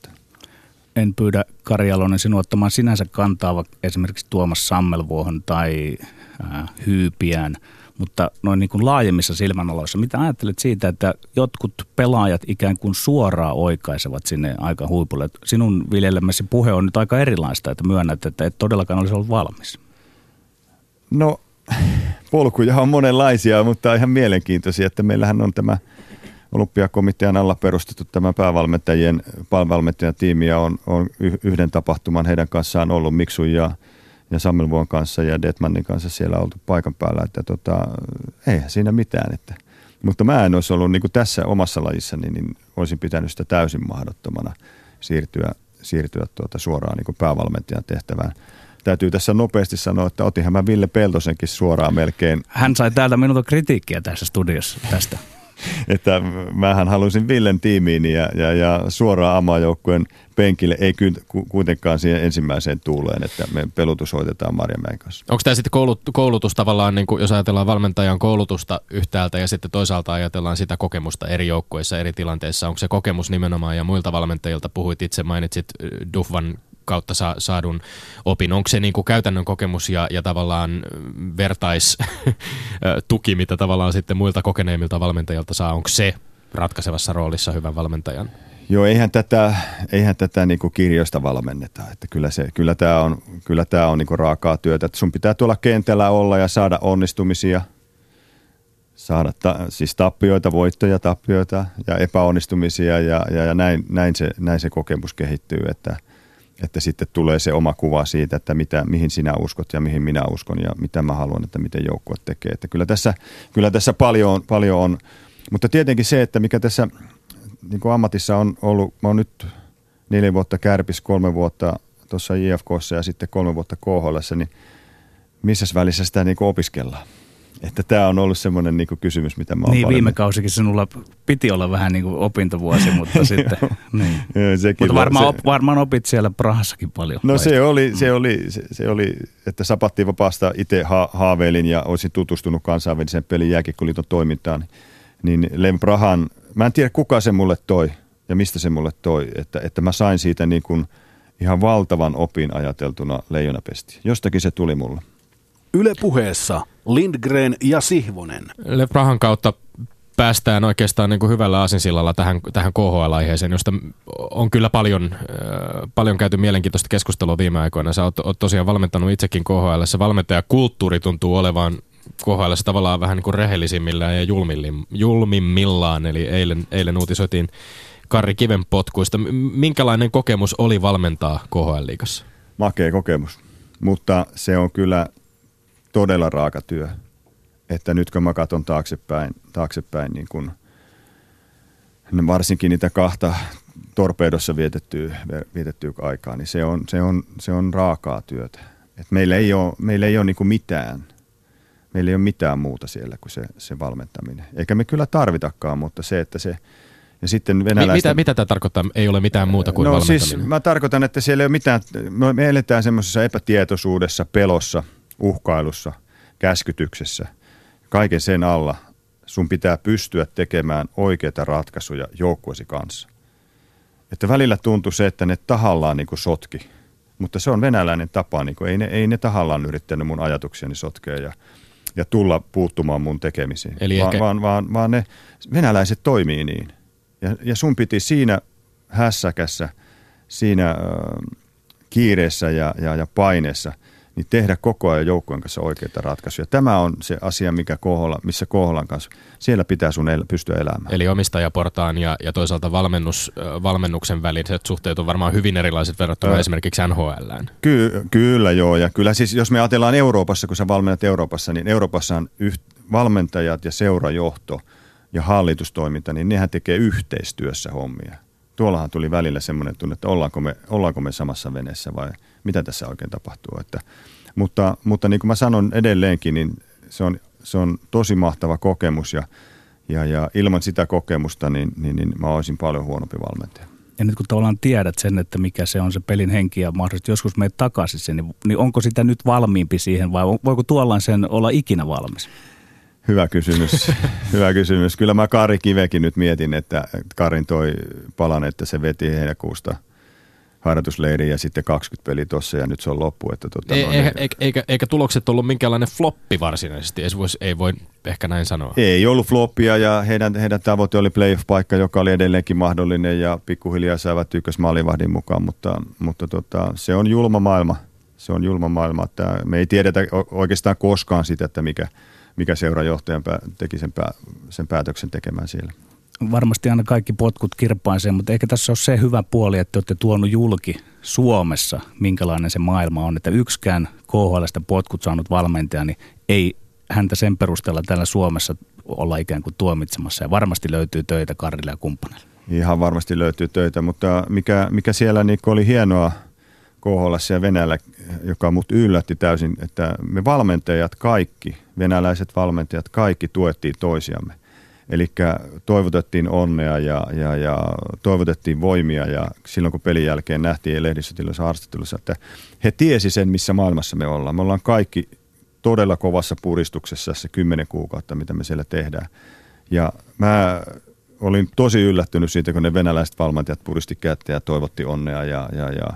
En pyydä Kari Jalonen sinua ottamaan sinänsä kantaa esimerkiksi Tuomas Sammelvuohon tai äh, Hyypiään, mutta noin niin kuin laajemmissa silmänaloissa, mitä ajattelet siitä, että jotkut pelaajat ikään kuin suoraan oikaisevat sinne aika huipulle? Sinun viljelemäsi puhe on nyt aika erilaista, että myönnät, että et todellakaan olisi ollut valmis. No polkuja on monenlaisia, mutta ihan mielenkiintoisia, että meillähän on tämä olympiakomitean alla perustettu tämä päävalmentajien tiimi ja on, on yhden tapahtuman heidän kanssaan ollut Miksun ja, ja Samuel kanssa ja Detmanin kanssa siellä oltu paikan päällä, että tota, eihän siinä mitään, että mutta mä en olisi ollut niin tässä omassa lajissa, niin, niin olisin pitänyt sitä täysin mahdottomana siirtyä, siirtyä tuota suoraan niin päävalmentajan tehtävään täytyy tässä nopeasti sanoa, että otinhan mä Ville Peltosenkin suoraan melkein. Hän sai täältä minulta kritiikkiä tässä studiossa tästä. Että mähän halusin Villen tiimiin ja, ja, ja suoraan amajoukkueen penkille, ei kuitenkaan siihen ensimmäiseen tuuleen, että me pelutus hoitetaan Marjamäen kanssa. Onko tämä sitten koulut, koulutus tavallaan, niin kuin jos ajatellaan valmentajan koulutusta yhtäältä ja sitten toisaalta ajatellaan sitä kokemusta eri joukkueissa, eri tilanteissa, onko se kokemus nimenomaan ja muilta valmentajilta, puhuit itse, mainitsit Dufvan kautta sa- saadun opin? Onko se niin kuin käytännön kokemus ja, ja tavallaan vertaistuki, mitä tavallaan sitten muilta kokeneemmilta valmentajilta saa, onko se ratkaisevassa roolissa hyvän valmentajan? Joo, eihän tätä, eihän tätä niin kuin kirjoista valmenneta. Että kyllä, se, kyllä tämä on, kyllä tämä on niin kuin raakaa työtä. Että sun pitää tuolla kentällä olla ja saada onnistumisia, saada ta, siis tappioita, voittoja, tappioita ja epäonnistumisia ja, ja, ja näin, näin, se, näin se kokemus kehittyy. Että – että sitten tulee se oma kuva siitä, että mitä, mihin sinä uskot ja mihin minä uskon ja mitä mä haluan, että miten joukkue tekee. Että kyllä tässä, kyllä tässä paljon, on, paljon on, mutta tietenkin se, että mikä tässä niin kuin ammatissa on ollut, mä oon nyt neljä vuotta kärpis, kolme vuotta tuossa IFKssa ja sitten kolme vuotta KHL, niin missä välissä sitä niin opiskellaan? Että tämä on ollut semmoinen niin kysymys, mitä mä oon Niin, viime kausikin sinulla piti olla vähän niin kuin opintovuosi, mutta sitten, niin. Sekin mutta varmaan, op, varmaan opit siellä Prahassakin paljon. No se oli, se, oli, se, se oli, että Sapatti vapaasta itse ha- haaveilin ja olisin tutustunut kansainvälisen pelin jääkiekkoliiton toimintaan. Niin Lem Prahan, mä en tiedä kuka se mulle toi ja mistä se mulle toi, että, että mä sain siitä niin kuin ihan valtavan opin ajateltuna leijonapesti. Jostakin se tuli mulle. Yle puheessa Lindgren ja Sihvonen. Le Prahan kautta päästään oikeastaan niin kuin hyvällä asinsillalla tähän, tähän KHL-aiheeseen, josta on kyllä paljon, äh, paljon käyty mielenkiintoista keskustelua viime aikoina. Sä oot, oot tosiaan valmentanut itsekin KHL. Se valmentajakulttuuri tuntuu olevan KHL tavallaan vähän niin kuin rehellisimmillään ja julmimmillaan. Eli eilen, eilen uutisoitiin Karri Kiven potkuista. Minkälainen kokemus oli valmentaa KHL-liigassa? Makea kokemus, mutta se on kyllä todella raaka työ. Että nyt kun mä katson taaksepäin, taaksepäin niin kun, varsinkin niitä kahta torpedossa vietettyä, vietettyä aikaa, niin se on, se on, se on raakaa työtä. Et meillä ei ole, meillä ei ole niin mitään, meillä ei ole mitään muuta siellä kuin se, se valmentaminen. Eikä me kyllä tarvitakaan, mutta se, että se, ja sitten venäläisten... Mitä, mitä tämä tarkoittaa, ei ole mitään muuta kuin no, valmentaminen? siis mä tarkoitan, että siellä ei ole mitään, me eletään semmoisessa epätietoisuudessa, pelossa, uhkailussa, käskytyksessä. Kaiken sen alla sun pitää pystyä tekemään oikeita ratkaisuja joukkuesi kanssa. Että välillä tuntuu se, että ne tahallaan niin kuin sotki, mutta se on venäläinen tapa, niin kuin ei, ne, ei ne tahallaan yrittänyt mun ajatuksiani sotkea ja, ja tulla puuttumaan mun tekemisiin, Eli vaan, ehkä... vaan, vaan, vaan ne venäläiset toimii niin. Ja, ja sun piti siinä hässäkässä, siinä äh, kiireessä ja, ja, ja paineessa – niin tehdä koko ajan joukkueen kanssa oikeita ratkaisuja. Tämä on se asia, mikä Kohola, missä Koholan kanssa, siellä pitää sun el, pystyä elämään. Eli omistajaportaan ja, ja toisaalta valmennus, valmennuksen väliset suhteet on varmaan hyvin erilaiset verrattuna Ö, esimerkiksi NHL. Ky, kyllä joo, ja kyllä siis jos me ajatellaan Euroopassa, kun sä valmennat Euroopassa, niin Euroopassa on yht, valmentajat ja seurajohto ja hallitustoiminta, niin nehän tekee yhteistyössä hommia. Tuollahan tuli välillä semmoinen tunne, että ollaanko me, ollaanko me samassa veneessä vai – mitä tässä oikein tapahtuu. Että, mutta, mutta niin kuin mä sanon edelleenkin, niin se on, se on tosi mahtava kokemus ja, ja, ja ilman sitä kokemusta niin, niin, niin mä olisin paljon huonompi valmentaja. Ja nyt kun tavallaan tiedät sen, että mikä se on se pelin henki ja mahdollisesti joskus menet takaisin sen, niin, niin onko sitä nyt valmiimpi siihen vai voiko tuollaan sen olla ikinä valmis? Hyvä kysymys. Hyvä kysymys. Kyllä mä Kari Kivekin nyt mietin, että Karin toi palan, että se veti heinäkuusta – harjoitusleiri ja sitten 20 peliä tuossa ja nyt se on loppu. Että tuota, ei, no, eikä, eikä, eikä, eikä tulokset ollut minkäänlainen floppi varsinaisesti, ei voi, ei voi ehkä näin sanoa. Ei ollut floppia ja heidän, heidän tavoite oli playoff-paikka, joka oli edelleenkin mahdollinen ja pikkuhiljaa saivat ykkösmaalivahdin mukaan, mutta, mutta tota, se on julma maailma. Se on julma maailma. Että me ei tiedetä oikeastaan koskaan sitä, että mikä, mikä seurajohtajan teki sen, pää, sen päätöksen tekemään siellä varmasti aina kaikki potkut kirpaisee, mutta ehkä tässä on se hyvä puoli, että te olette tuonut julki Suomessa, minkälainen se maailma on, että yksikään KHLstä potkut saanut valmentaja, niin ei häntä sen perusteella täällä Suomessa olla ikään kuin tuomitsemassa ja varmasti löytyy töitä Karille ja kumppaneille. Ihan varmasti löytyy töitä, mutta mikä, mikä siellä niin oli hienoa KHL ja Venäjällä, joka mut yllätti täysin, että me valmentajat kaikki, venäläiset valmentajat kaikki tuettiin toisiamme. Eli toivotettiin onnea ja, ja, ja toivotettiin voimia ja silloin kun pelin jälkeen nähtiin lehdistötiloissa haastattelussa, että he tiesi sen, missä maailmassa me ollaan. Me ollaan kaikki todella kovassa puristuksessa se kymmenen kuukautta, mitä me siellä tehdään. Ja mä olin tosi yllättynyt siitä, kun ne venäläiset valmentajat puristi kättä ja toivotti onnea ja, ja, ja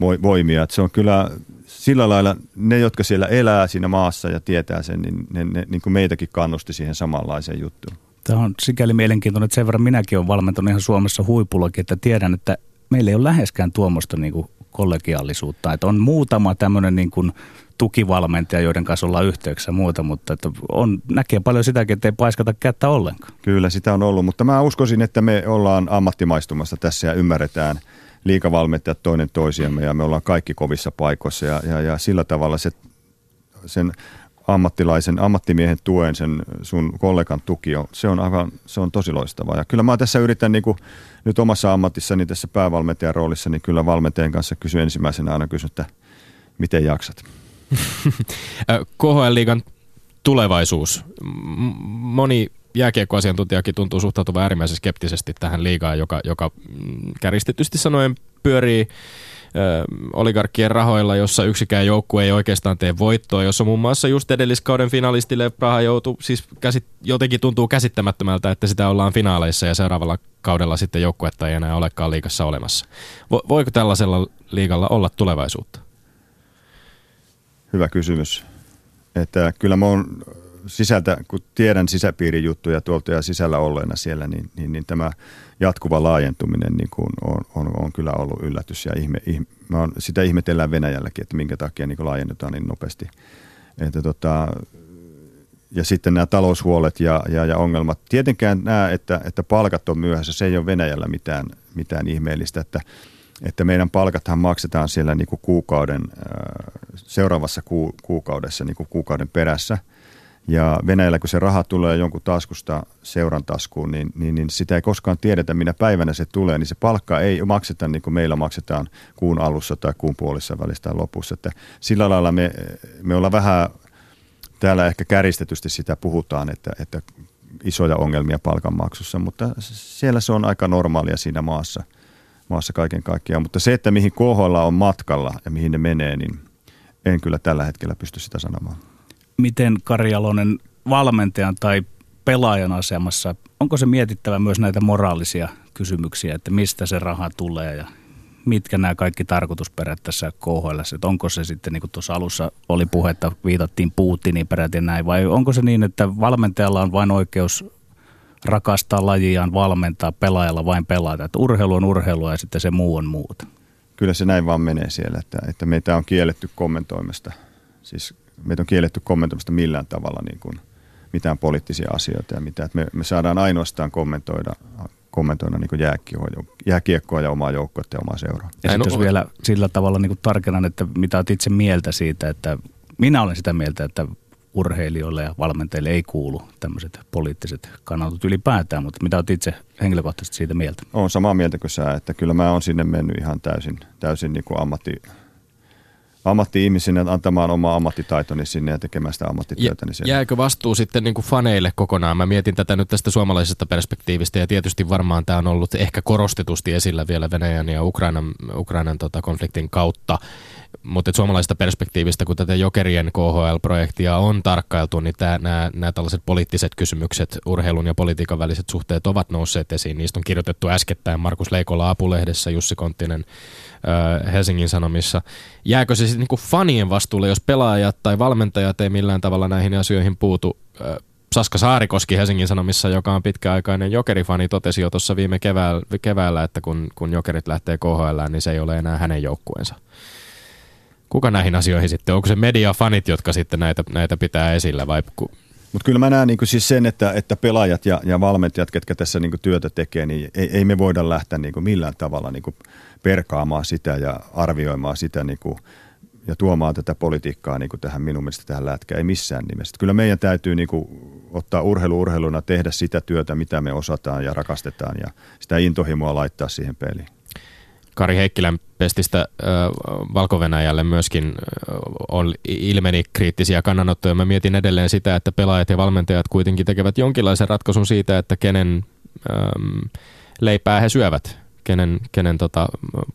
voimia. Että se on kyllä sillä lailla, ne jotka siellä elää siinä maassa ja tietää sen, niin ne, ne niin kuin meitäkin kannusti siihen samanlaiseen juttuun. Tämä on sikäli mielenkiintoinen, että sen verran minäkin olen valmentanut ihan Suomessa huipullakin, että tiedän, että meillä ei ole läheskään tuommoista niin kuin kollegiaalisuutta. Että on muutama tämmöinen niin kuin tukivalmentaja, joiden kanssa ollaan yhteyksissä muuta, mutta että on, näkee paljon sitäkin, että ei paiskata kättä ollenkaan. Kyllä, sitä on ollut, mutta mä uskoisin, että me ollaan ammattimaistumassa tässä ja ymmärretään liikavalmentajat toinen toisiamme ja me ollaan kaikki kovissa paikoissa ja, ja, ja sillä tavalla se, sen ammattilaisen, ammattimiehen tuen, sen sun kollegan tuki, on, se on aivan, se on tosi loistavaa. Ja kyllä mä tässä yritän niin kuin, nyt omassa ammatissani tässä päävalmentajan roolissa, niin kyllä valmentajan kanssa kysyn ensimmäisenä aina kysyn, että miten jaksat? KHL-liigan tulevaisuus. Moni jääkiekkoasiantuntijakin tuntuu suhtautuvan äärimmäisen skeptisesti tähän liigaan, joka, joka mm, käristetysti sanoen pyörii oligarkkien rahoilla, jossa yksikään joukkue ei oikeastaan tee voittoa, jossa muun muassa just edelliskauden finalistille Praha joutuu, siis käsit, jotenkin tuntuu käsittämättömältä, että sitä ollaan finaaleissa ja seuraavalla kaudella sitten joukkuetta ei enää olekaan liikassa olemassa. Vo, voiko tällaisella liigalla olla tulevaisuutta? Hyvä kysymys. Että kyllä mä oon sisältä, kun tiedän sisäpiirijuttuja tuolta ja sisällä olleena siellä, niin, niin, niin tämä jatkuva laajentuminen niin kuin on, on, on, kyllä ollut yllätys. Ja ihme, ihme, on, sitä ihmetellään Venäjälläkin, että minkä takia niin laajennetaan niin nopeasti. Että tota, ja sitten nämä taloushuolet ja, ja, ja ongelmat. Tietenkään nämä, että, että palkat on myöhässä, se ei ole Venäjällä mitään, mitään ihmeellistä, että, että meidän palkathan maksetaan siellä niin kuin kuukauden, seuraavassa ku, kuukaudessa niin kuin kuukauden perässä. Ja Venäjällä, kun se raha tulee jonkun taskusta seuran taskuun, niin, niin, niin sitä ei koskaan tiedetä, minä päivänä se tulee, niin se palkka ei makseta niin kuin meillä maksetaan kuun alussa tai kuun puolissa välistä lopussa. Että sillä lailla me, me ollaan vähän täällä ehkä käristetysti sitä puhutaan, että, että isoja ongelmia palkanmaksussa, mutta siellä se on aika normaalia siinä maassa, maassa kaiken kaikkiaan. Mutta se, että mihin KHL on matkalla ja mihin ne menee, niin en kyllä tällä hetkellä pysty sitä sanomaan. Miten Karjalonen valmentajan tai pelaajan asemassa, onko se mietittävä myös näitä moraalisia kysymyksiä, että mistä se raha tulee ja mitkä nämä kaikki tarkoitusperät tässä KHL, että onko se sitten, niin kuin tuossa alussa oli puhetta, viitattiin Putiniin peräti näin, vai onko se niin, että valmentajalla on vain oikeus rakastaa lajiaan, valmentaa, pelaajalla vain pelata, että urheilu on urheilua ja sitten se muu on muuta? Kyllä se näin vaan menee siellä, että, että meitä on kielletty kommentoimasta, siis meitä on kielletty kommentoimasta millään tavalla niin kuin mitään poliittisia asioita ja mitä, että me, me saadaan ainoastaan kommentoida kommentoida niin jääkiekkoa ja omaa joukkuetta ja omaa seuraa. Ja sitten jos vielä sillä tavalla niin tarkennan, että mitä olet itse mieltä siitä, että minä olen sitä mieltä, että urheilijoille ja valmentajille ei kuulu tämmöiset poliittiset kannatut ylipäätään, mutta mitä olet itse henkilökohtaisesti siitä mieltä? Olen samaa mieltä kuin sä, että kyllä mä oon sinne mennyt ihan täysin, täysin niin kuin ammatti, ammatti-ihmisinä antamaan oma ammattitaitoni sinne ja tekemään sitä ammattityötä. Niin Jääkö vastuu sitten niin kuin faneille kokonaan? Mä mietin tätä nyt tästä suomalaisesta perspektiivistä ja tietysti varmaan tämä on ollut ehkä korostetusti esillä vielä Venäjän ja Ukrainan, Ukrainan tota, konfliktin kautta. Mutta suomalaisesta perspektiivistä, kun tätä Jokerien KHL-projektia on tarkkailtu, niin nämä tällaiset poliittiset kysymykset, urheilun ja politiikan väliset suhteet ovat nousseet esiin. Niistä on kirjoitettu äskettäin Markus Leikola Apulehdessä, Jussi Konttinen Helsingin Sanomissa. Jääkö se sitten niinku fanien vastuulle, jos pelaajat tai valmentajat ei millään tavalla näihin asioihin puutu? Saska Saarikoski Helsingin Sanomissa, joka on pitkäaikainen jokerifani, totesi jo tuossa viime keväällä, keväällä, että kun, kun jokerit lähtee KHL, niin se ei ole enää hänen joukkueensa. Kuka näihin asioihin sitten? Onko se mediafanit, jotka sitten näitä, näitä pitää esillä vai mutta kyllä mä näen niin siis sen, että, että pelaajat ja, ja valmentajat, ketkä tässä niin työtä tekee, niin ei, ei me voida lähteä niin millään tavalla niin perkaamaan sitä ja arvioimaan sitä niin kuin, ja tuomaan tätä politiikkaa niin kuin tähän minun mielestä tähän lätkään, ei missään nimessä. Kyllä meidän täytyy niin kuin, ottaa urheilu urheiluna, tehdä sitä työtä, mitä me osataan ja rakastetaan ja sitä intohimoa laittaa siihen peliin. Kari Heikkilän pestistä valko myöskin on, ilmeni kriittisiä kannanottoja. Mä mietin edelleen sitä, että pelaajat ja valmentajat kuitenkin tekevät jonkinlaisen ratkaisun siitä, että kenen ähm, leipää he syövät kenen, kenen tota,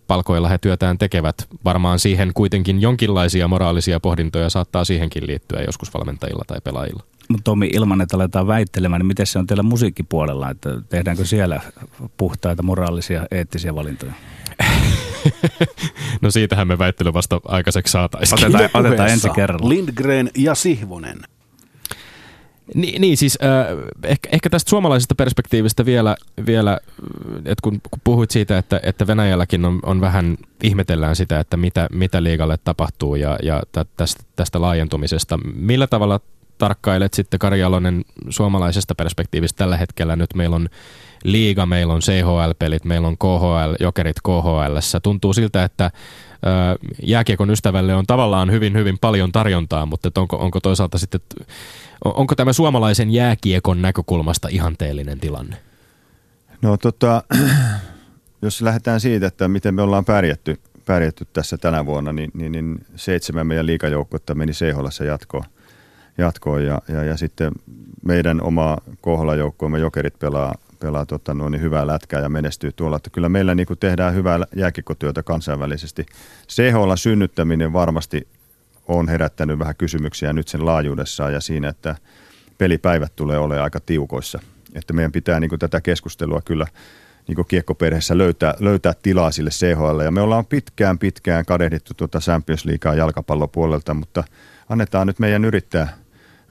palkoilla he työtään tekevät. Varmaan siihen kuitenkin jonkinlaisia moraalisia pohdintoja saattaa siihenkin liittyä joskus valmentajilla tai pelaajilla. Mutta Tomi, ilman että aletaan väittelemään, niin miten se on teillä musiikkipuolella? Että tehdäänkö siellä puhtaita moraalisia, eettisiä valintoja? No siitähän me väittely vasta aikaiseksi saataisiin. Otetaan, otetaan ensi kerralla. Lindgren ja Sihvonen. Niin, niin siis äh, ehkä, ehkä tästä suomalaisesta perspektiivistä vielä, vielä että kun, kun puhuit siitä, että, että Venäjälläkin on, on vähän, ihmetellään sitä, että mitä, mitä liigalle tapahtuu ja, ja tästä, tästä laajentumisesta. Millä tavalla tarkkailet sitten Karjalonen suomalaisesta perspektiivistä tällä hetkellä? Nyt meillä on liiga, meillä on CHL-pelit, meillä on KHL, jokerit KHL. Tuntuu siltä, että jääkiekon ystävälle on tavallaan hyvin, hyvin paljon tarjontaa, mutta onko, onko toisaalta sitten Onko tämä suomalaisen jääkiekon näkökulmasta ihanteellinen tilanne? No tota, jos lähdetään siitä, että miten me ollaan pärjätty, pärjätty tässä tänä vuonna, niin, niin, niin seitsemän meidän liikajoukkuetta meni CHL jatkoon, jatkoon ja, ja, ja, sitten meidän oma KHL-joukkueemme Jokerit pelaa, pelaa tota, noin, niin hyvää lätkää ja menestyy tuolla. Että kyllä meillä niin kuin tehdään hyvää jääkikkotyötä kansainvälisesti. CHL synnyttäminen varmasti on herättänyt vähän kysymyksiä nyt sen laajuudessaan ja siinä, että pelipäivät tulee olemaan aika tiukoissa. Että meidän pitää niin kuin tätä keskustelua kyllä niin kuin kiekkoperheessä löytää, löytää tilaa sille CHL. Ja me ollaan pitkään pitkään kadehdittu tuota Champions Leaguea jalkapallopuolelta, mutta annetaan nyt meidän yrittää,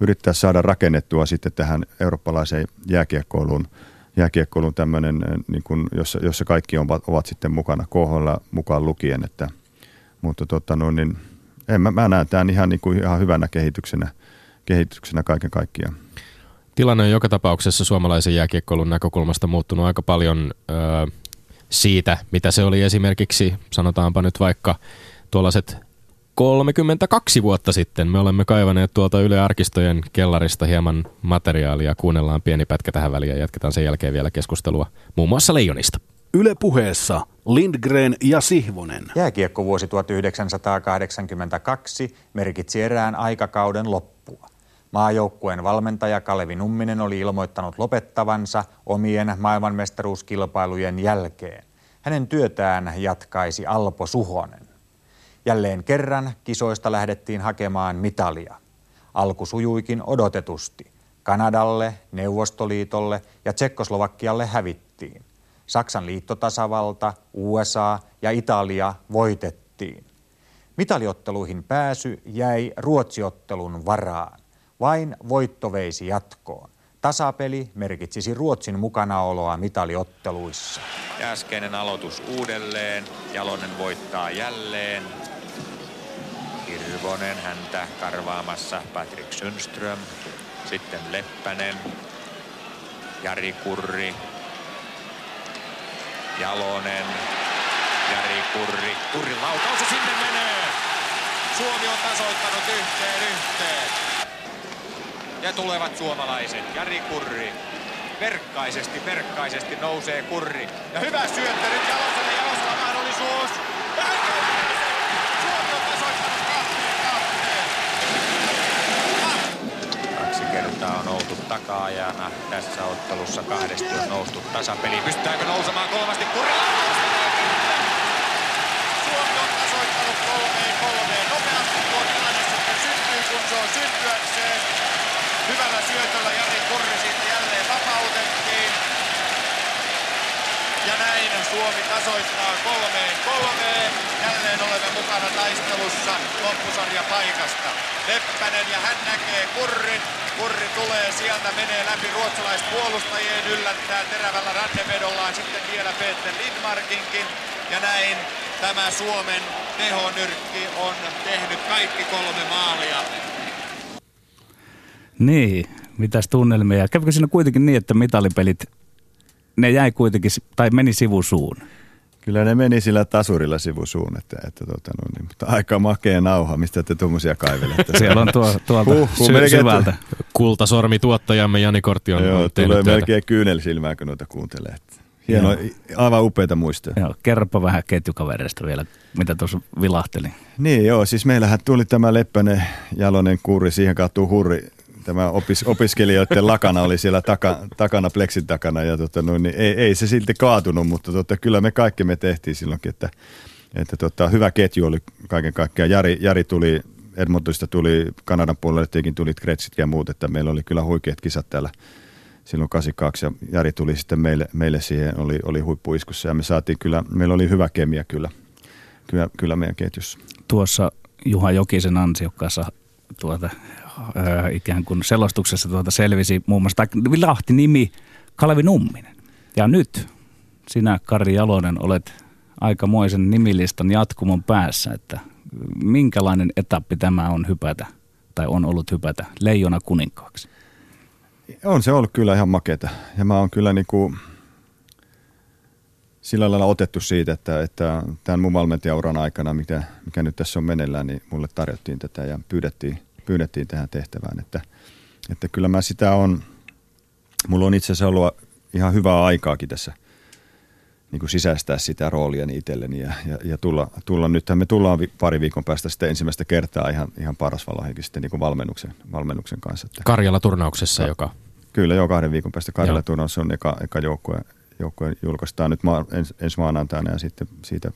yrittää saada rakennettua sitten tähän eurooppalaiseen jääkiekkoiluun, jääkiekkoiluun tämmöinen, niin kuin, jossa, jossa kaikki ovat, ovat sitten mukana, KHL mukaan lukien. Että, mutta tota, no, niin, en, mä, mä näen tämän ihan, niin kuin, ihan hyvänä kehityksenä, kehityksenä kaiken kaikkiaan. Tilanne on joka tapauksessa suomalaisen jääkiekkoilun näkökulmasta muuttunut aika paljon ö, siitä, mitä se oli esimerkiksi, sanotaanpa nyt vaikka tuollaiset 32 vuotta sitten. Me olemme kaivaneet tuolta Yle Arkistojen kellarista hieman materiaalia. Kuunnellaan pieni pätkä tähän väliin ja jatketaan sen jälkeen vielä keskustelua muun muassa Leijonista. Yle puheessa Lindgren ja Sihvonen. Jääkiekkovuosi 1982 merkitsi erään aikakauden loppua. Maajoukkueen valmentaja Kalevi Numminen oli ilmoittanut lopettavansa omien maailmanmestaruuskilpailujen jälkeen. Hänen työtään jatkaisi Alpo Suhonen. Jälleen kerran kisoista lähdettiin hakemaan mitalia. Alku sujuikin odotetusti. Kanadalle, Neuvostoliitolle ja Tsekkoslovakialle hävittiin. Saksan liittotasavalta, USA ja Italia voitettiin. Mitaliotteluihin pääsy jäi ruotsiottelun varaan. Vain voitto veisi jatkoon. Tasapeli merkitsisi Ruotsin mukanaoloa mitaliotteluissa. Äskeinen aloitus uudelleen. Jalonen voittaa jälleen. Hirvonen häntä karvaamassa Patrick Sundström. Sitten Leppänen. Jari Kurri. Jalonen. Jari Kurri. Kurrin laukaus sinne menee. Suomi on tasoittanut yhteen yhteen. Ja tulevat suomalaiset. Jari Kurri. Verkkaisesti, verkkaisesti nousee Kurri. Ja hyvä syöttö nyt Jaloselle. Jalosella mahdollisuus. Suomi on tasoittanut kahteen kahteen. Kaksi kertaa on oltu taka-ajana. Tässä ottelussa kahdesti on noustu tasapeli. Pystytäänkö nousemaan kolmasti? Perille. Suomi on tasoittanut kolmeen kolmeen. Nopeasti tuo tilanne sitten syntyy, kun se on syntyäkseen. Hyvällä syötöllä Jari Kurri sitten jälleen vapautettiin. Ja näin Suomi tasoittaa kolmeen kolmeen. Jälleen olemme mukana taistelussa loppusarja paikasta. Leppänen ja hän näkee Kurrin. Kurri tulee sieltä, menee läpi ruotsalaispuolustajien, yllättää terävällä rannevedollaan sitten vielä Peter Lindmarkinkin. Ja näin tämä Suomen tehonyrkki on tehnyt kaikki kolme maalia. Niin, mitäs tunnelmia. Kävikö siinä kuitenkin niin, että mitalipelit, ne jäi kuitenkin, tai meni sivusuun? Kyllä ne meni sillä tasurilla sivusuun, että, että tota, no niin, mutta aika makea nauha, mistä te tuommoisia kaivelette. Siellä on tuo, tuolta Huh, huh, sy- melkein syvältä. Kultasormi tuottajamme Jani Kortti on, Joo, on tehnyt tulee melkein kyynel silmään, kun noita kuuntelee. Hieno, aivan upeita muistoja. Joo, kerropa vähän ketjukavereista vielä, mitä tuossa vilahteli. Niin joo, siis meillähän tuli tämä Leppänen, Jalonen, Kurri, siihen kaatuu Hurri. Tämä opis, opiskelijoiden lakana oli siellä taka, takana, pleksin takana ja tota, no, niin ei, ei, se silti kaatunut, mutta tota, kyllä me kaikki me tehtiin silloinkin, että, että tota, hyvä ketju oli kaiken kaikkiaan. Jari, Jari tuli, Edmontonista tuli, Kanadan puolelle tietenkin tuli Kretsit ja muut, että meillä oli kyllä huikeat kisat täällä silloin 82 ja Jari tuli sitten meille, meille siihen, oli, oli huippuiskussa ja me saatiin kyllä, meillä oli hyvä kemia kyllä, kyllä, kyllä meidän ketjussa. Tuossa Juha Jokisen ansiokkaassa tuota, ää, ikään kuin selostuksessa tuota selvisi muun muassa, tai vilahti nimi Kalevi Numminen. Ja nyt sinä, Kari Jalonen, olet aikamoisen nimilistan jatkumon päässä, että minkälainen etappi tämä on hypätä, tai on ollut hypätä leijona kuninkaaksi? On se ollut kyllä ihan maketa. Ja mä oon kyllä niinku sillä lailla otettu siitä, että, että tämän mun valmentajauran aikana, mikä, mikä nyt tässä on meneillään, niin mulle tarjottiin tätä ja pyydettiin, pyydettiin tähän tehtävään. Että, että kyllä mä sitä on, mulla on itse asiassa ollut ihan hyvää aikaakin tässä niin kuin sisäistää sitä rooliani itselleni ja, ja, ja tulla, tulla, nythän me tullaan vi, pari viikon päästä sitten ensimmäistä kertaa ihan, ihan paras valohenki sitten niin kuin valmennuksen, valmennuksen kanssa. Että Karjala-turnauksessa, Joo. joka Kyllä, jo kahden viikon päästä Joo. Karjala Turnaus on eka, eka joukkue, joukkue julkaistaan nyt maa, ens, ensi maanantaina ja sitten siitä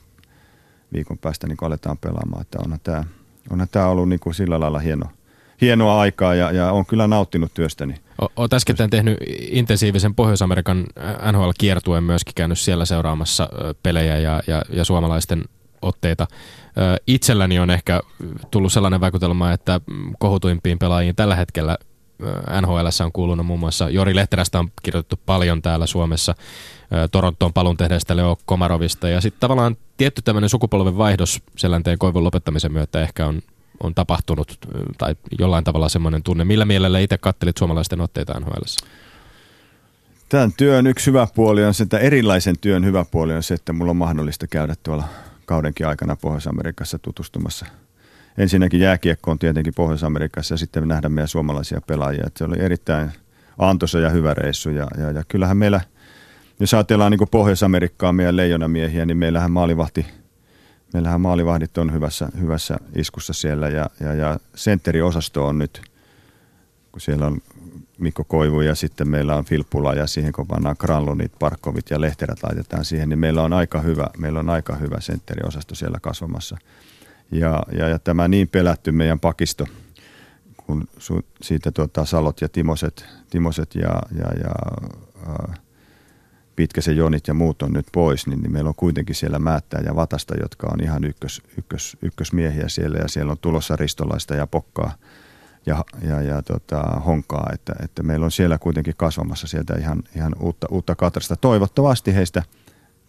viikon päästä niin aletaan pelaamaan. Että onhan tämä, onhan tämä ollut niin kuin sillä lailla hieno, hienoa aikaa ja, ja on kyllä nauttinut työstäni. Olet äsken tehnyt intensiivisen Pohjois-Amerikan NHL-kiertueen myöskin käynyt siellä seuraamassa pelejä ja, ja, ja suomalaisten otteita. Itselläni on ehkä tullut sellainen vaikutelma, että kohutuimpiin pelaajiin tällä hetkellä NHL on kuulunut muun muassa Jori Lehterästä on kirjoitettu paljon täällä Suomessa, Torontoon palun tehneestä Leo Komarovista ja sitten tavallaan tietty tämmöinen sukupolven vaihdos Selänteen koivun lopettamisen myötä ehkä on, on tapahtunut tai jollain tavalla semmoinen tunne. Millä mielellä itse kattelit suomalaisten otteita NHL? Tämän työn yksi hyvä puoli on se, että erilaisen työn hyvä puoli on se, että mulla on mahdollista käydä tuolla kaudenkin aikana Pohjois-Amerikassa tutustumassa. Ensinnäkin jääkiekko on tietenkin Pohjois-Amerikassa ja sitten nähdä meidän suomalaisia pelaajia. Että se oli erittäin antoisa ja hyvä reissu ja, ja, ja kyllähän meillä, jos ajatellaan niin Pohjois-Amerikkaa meidän leijonamiehiä, niin meillähän maalivahti, meillähän maalivahdit on hyvässä, hyvässä iskussa siellä ja, ja, ja sentteriosasto on nyt, kun siellä on Mikko Koivu ja sitten meillä on Filppula ja siihen kun pannaan Granlundit, Parkkovit ja Lehterät laitetaan siihen, niin meillä on aika hyvä, meillä on aika hyvä sentteriosasto siellä kasvamassa. Ja, ja, ja tämä niin pelätty meidän pakisto, kun su, siitä tuota, Salot ja Timoset, Timoset ja, ja, ja ää, Pitkäsen Jonit ja muut on nyt pois, niin, niin meillä on kuitenkin siellä Määttää ja Vatasta, jotka on ihan ykkös, ykkös, ykkösmiehiä siellä ja siellä on tulossa Ristolaista ja Pokkaa – ja, ja, ja tota, honkaa, että, että meillä on siellä kuitenkin kasvamassa sieltä ihan, ihan uutta, uutta katrasta. Toivottavasti heistä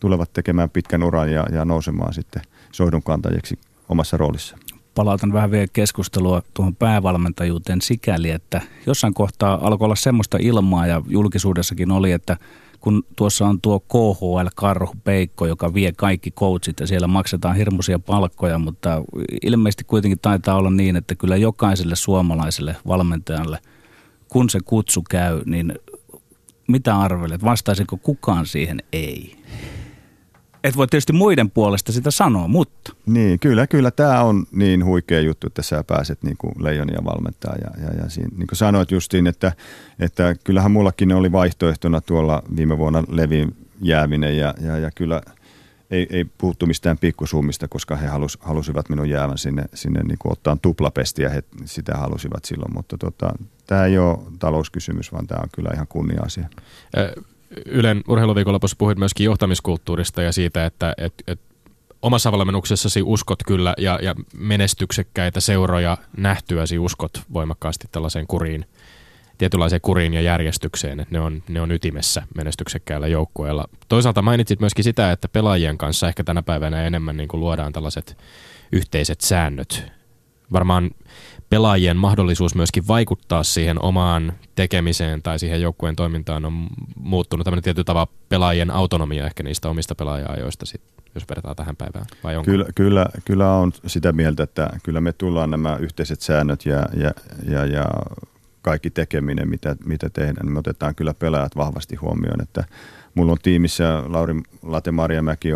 tulevat tekemään pitkän uran ja, ja nousemaan sitten soidun kantajiksi omassa roolissa. Palautan vähän vielä keskustelua tuohon päävalmentajuuteen sikäli, että jossain kohtaa alkoi olla semmoista ilmaa ja julkisuudessakin oli, että – kun tuossa on tuo KHL-karhu Peikko, joka vie kaikki coachit ja siellä maksetaan hirmuisia palkkoja, mutta ilmeisesti kuitenkin taitaa olla niin, että kyllä jokaiselle suomalaiselle valmentajalle, kun se kutsu käy, niin mitä arvelet, vastaisiko kukaan siihen ei? Et voi tietysti muiden puolesta sitä sanoa, mutta. Niin, kyllä, kyllä tämä on niin huikea juttu, että sä pääset niin kuin leijonia valmentaa. Ja, ja, ja siinä, niin kuin sanoit justiin, että, että kyllähän mullakin oli vaihtoehtona tuolla viime vuonna Levin jääminen ja, ja, ja kyllä ei, ei puhuttu mistään pikkusummista, koska he halus, halusivat minun jäävän sinne, sinne niin kuin ottaa tuplapestiä, he sitä halusivat silloin, mutta tota, tämä ei ole talouskysymys, vaan tämä on kyllä ihan kunnia-asia. Ylen urheiluviikonlopussa puhuit myöskin johtamiskulttuurista ja siitä, että et, et omassa valmennuksessasi uskot kyllä ja, ja menestyksekkäitä seuroja nähtyäsi uskot voimakkaasti tällaiseen kuriin, tietynlaiseen kuriin ja järjestykseen, että ne on, ne on ytimessä menestyksekkäällä joukkueella. Toisaalta mainitsit myöskin sitä, että pelaajien kanssa ehkä tänä päivänä enemmän niin kuin luodaan tällaiset yhteiset säännöt. Varmaan pelaajien mahdollisuus myöskin vaikuttaa siihen omaan tekemiseen tai siihen joukkueen toimintaan on muuttunut. Tämmöinen tietyllä tavalla pelaajien autonomia ehkä niistä omista pelaaja-ajoista jos vertaa tähän päivään, vai onko? Kyllä, kyllä, kyllä on sitä mieltä, että kyllä me tullaan nämä yhteiset säännöt ja, ja, ja, ja kaikki tekeminen, mitä, mitä tehdään, niin me otetaan kyllä pelaajat vahvasti huomioon, että mulla on tiimissä Lauri Late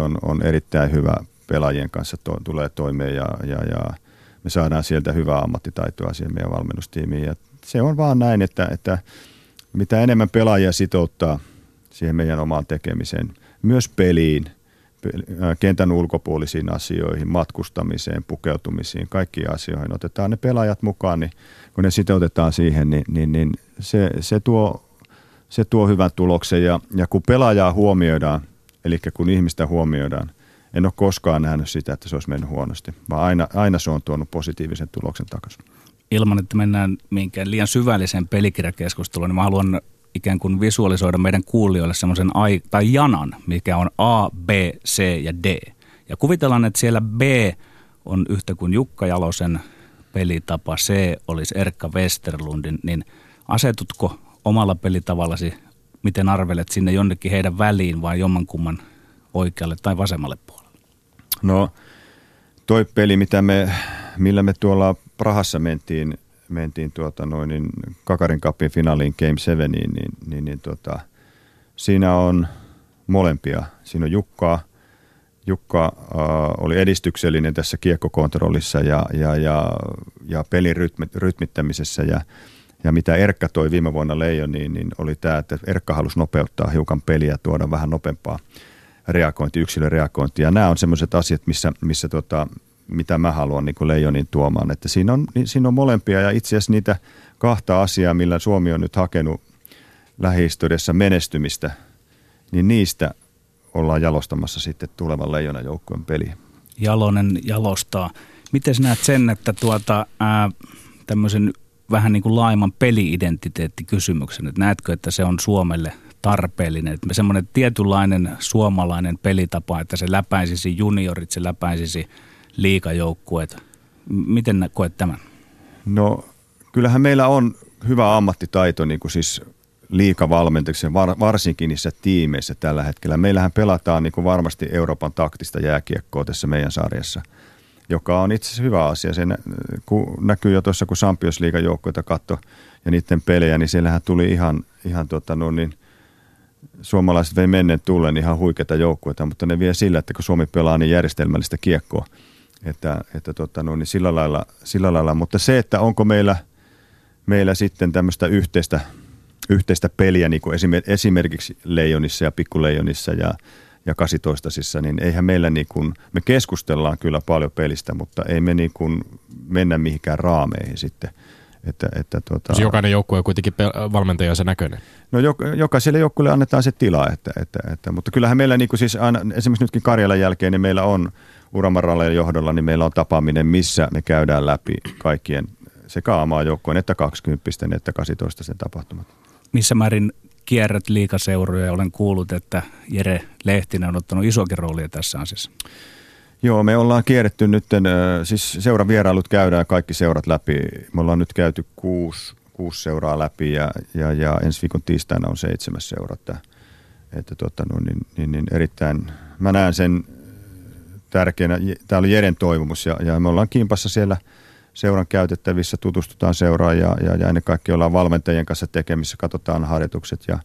on, on erittäin hyvä pelaajien kanssa, to, tulee toimeen ja, ja, ja me saadaan sieltä hyvää ammattitaitoa siihen meidän valmennustiimiin. Ja se on vaan näin, että, että mitä enemmän pelaajia sitouttaa siihen meidän omaan tekemiseen, myös peliin, kentän ulkopuolisiin asioihin, matkustamiseen, pukeutumisiin, kaikkiin asioihin. Otetaan ne pelaajat mukaan, niin kun ne sitoutetaan siihen, niin, niin, niin se, se, tuo, se tuo hyvän tuloksen. Ja, ja kun pelaajaa huomioidaan, eli kun ihmistä huomioidaan, en ole koskaan nähnyt sitä, että se olisi mennyt huonosti, vaan aina, aina se on tuonut positiivisen tuloksen takaisin. Ilman, että mennään minkään liian syvälliseen pelikirjakeskusteluun, niin mä haluan ikään kuin visualisoida meidän kuulijoille semmoisen ai- tai janan, mikä on A, B, C ja D. Ja kuvitellaan, että siellä B on yhtä kuin Jukka Jalosen pelitapa, C olisi Erkka Westerlundin, niin asetutko omalla pelitavallasi, miten arvelet sinne jonnekin heidän väliin vai jommankumman oikealle tai vasemmalle puolelle? No toi peli, mitä me, millä me tuolla Prahassa mentiin, mentiin tuota noin, niin Kakarin Cupin finaaliin Game 7, niin, niin, niin, niin tuota, siinä on molempia. Siinä on Jukkaa, Jukka äh, oli edistyksellinen tässä kiekkokontrollissa ja, ja, ja, ja pelin rytmi, rytmittämisessä ja, ja mitä Erkka toi viime vuonna Leijoniin, niin oli tämä, että Erkka halusi nopeuttaa hiukan peliä, tuoda vähän nopeampaa reagointi, yksilöreagointi. Ja nämä on sellaiset asiat, missä, missä tota, mitä mä haluan niin Leijonin tuomaan. Että siinä, on, siinä on molempia ja itse asiassa niitä kahta asiaa, millä Suomi on nyt hakenut lähihistoriassa menestymistä, niin niistä ollaan jalostamassa sitten tulevan Leijonan joukkueen peli. Jalonen jalostaa. Miten näet sen, että tuota, ää, tämmöisen vähän niin kuin laiman peli-identiteettikysymyksen, että näetkö, että se on Suomelle – tarpeellinen. Että semmoinen tietynlainen suomalainen pelitapa, että se läpäisisi juniorit, se läpäisisi liikajoukkueet. Miten koet tämän? No kyllähän meillä on hyvä ammattitaito niin kuin siis liikavalmentajiksi, var, varsinkin niissä tiimeissä tällä hetkellä. Meillähän pelataan niin kuin varmasti Euroopan taktista jääkiekkoa tässä meidän sarjassa, joka on itse asiassa hyvä asia. Se näkyy jo tuossa, kun Sampios liigan joukkoita katto ja niiden pelejä, niin siellähän tuli ihan, ihan tota, no niin, suomalaiset vei menneen tulleen ihan huikeita joukkueita, mutta ne vie sillä, että kun Suomi pelaa niin järjestelmällistä kiekkoa, että, että tota, no, niin sillä, lailla, sillä lailla. Mutta se, että onko meillä, meillä sitten tämmöistä yhteistä, yhteistä peliä, niin kuin esimerkiksi Leijonissa ja Pikkuleijonissa ja, ja 18 niin eihän meillä niin kuin, me keskustellaan kyllä paljon pelistä, mutta ei me niin kuin mennä mihinkään raameihin sitten – että, että tuota, siis jokainen joukkue on kuitenkin valmentajansa näköinen. No jokaiselle joukkueelle annetaan se tila, että, että, että, mutta kyllähän meillä niin kuin siis aina, esimerkiksi nytkin Karjalan jälkeen, niin meillä on Uramaralle johdolla, niin meillä on tapaaminen, missä me käydään läpi kaikkien sekä amaa joukkueen että 20 että 18 sen tapahtumat. Missä määrin kierrät liikaseuroja ja olen kuullut, että Jere Lehtinen on ottanut isokin roolia tässä asiassa. Joo, me ollaan kierretty nyt, siis seuran vierailut käydään kaikki seurat läpi. Me ollaan nyt käyty kuusi, kuusi seuraa läpi ja, ja, ja ensi viikon tiistaina on seitsemäs seura. Että, että tota, no, niin, niin, niin erittäin, mä näen sen tärkeänä, tämä oli Jeren toivomus ja, ja me ollaan kimpassa siellä seuran käytettävissä, tutustutaan seuraan ja, ja, ja ennen kaikkea ollaan valmentajien kanssa tekemissä, katsotaan harjoitukset ja,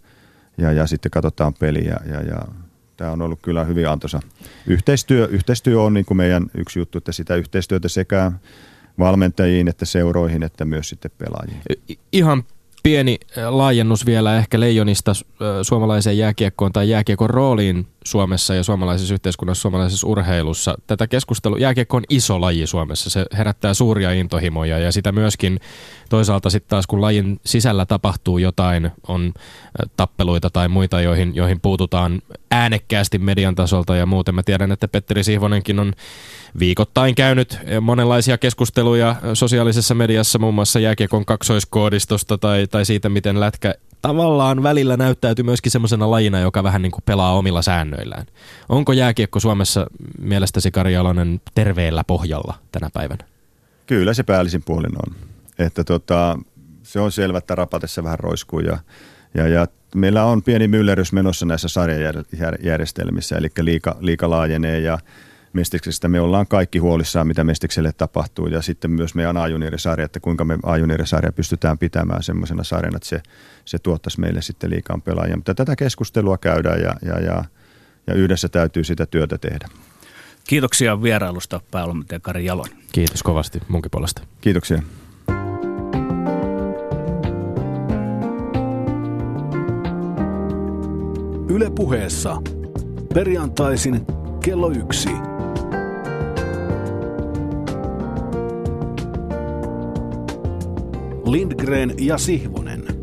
ja, ja sitten katsotaan peliä ja, ja tämä on ollut kyllä hyvin antoisa. Yhteistyö, yhteistyö on niin kuin meidän yksi juttu, että sitä yhteistyötä sekä valmentajiin että seuroihin että myös sitten pelaajiin. Ihan pieni laajennus vielä ehkä Leijonista suomalaiseen jääkiekkoon tai jääkiekon rooliin Suomessa ja suomalaisessa yhteiskunnassa, suomalaisessa urheilussa. Tätä keskustelua, jääkiekko on iso laji Suomessa, se herättää suuria intohimoja ja sitä myöskin toisaalta sitten taas kun lajin sisällä tapahtuu jotain, on tappeluita tai muita, joihin, joihin puututaan äänekkäästi median tasolta ja muuten. Mä tiedän, että Petteri Sihvonenkin on viikoittain käynyt monenlaisia keskusteluja sosiaalisessa mediassa, muun muassa jääkiekon kaksoiskoodistosta tai, tai siitä, miten lätkä tavallaan välillä näyttäytyy myöskin semmoisena lajina, joka vähän niin kuin pelaa omilla säännöillään. Onko jääkiekko Suomessa mielestäsi Kari Jalonen terveellä pohjalla tänä päivänä? Kyllä se päällisin puolin on. Että tota, se on selvä, että rapatessa vähän roiskuu ja, ja, ja meillä on pieni myllerys menossa näissä sarjajärjestelmissä, eli liika, liika laajenee ja Mestiksestä me ollaan kaikki huolissaan, mitä Mestikselle tapahtuu ja sitten myös meidän A-juniorisarja, että kuinka me A-juniorisarja pystytään pitämään semmoisena sarjana, että se, se tuottaisi meille sitten liikaan pelaajia. Mutta tätä keskustelua käydään ja, ja, ja, ja yhdessä täytyy sitä työtä tehdä. Kiitoksia vierailusta päävalmentaja Kari Jalon. Kiitos kovasti munkin puolesta. Kiitoksia. Yle puheessa. Perjantaisin kello yksi. Lindgren ja Sihvonen.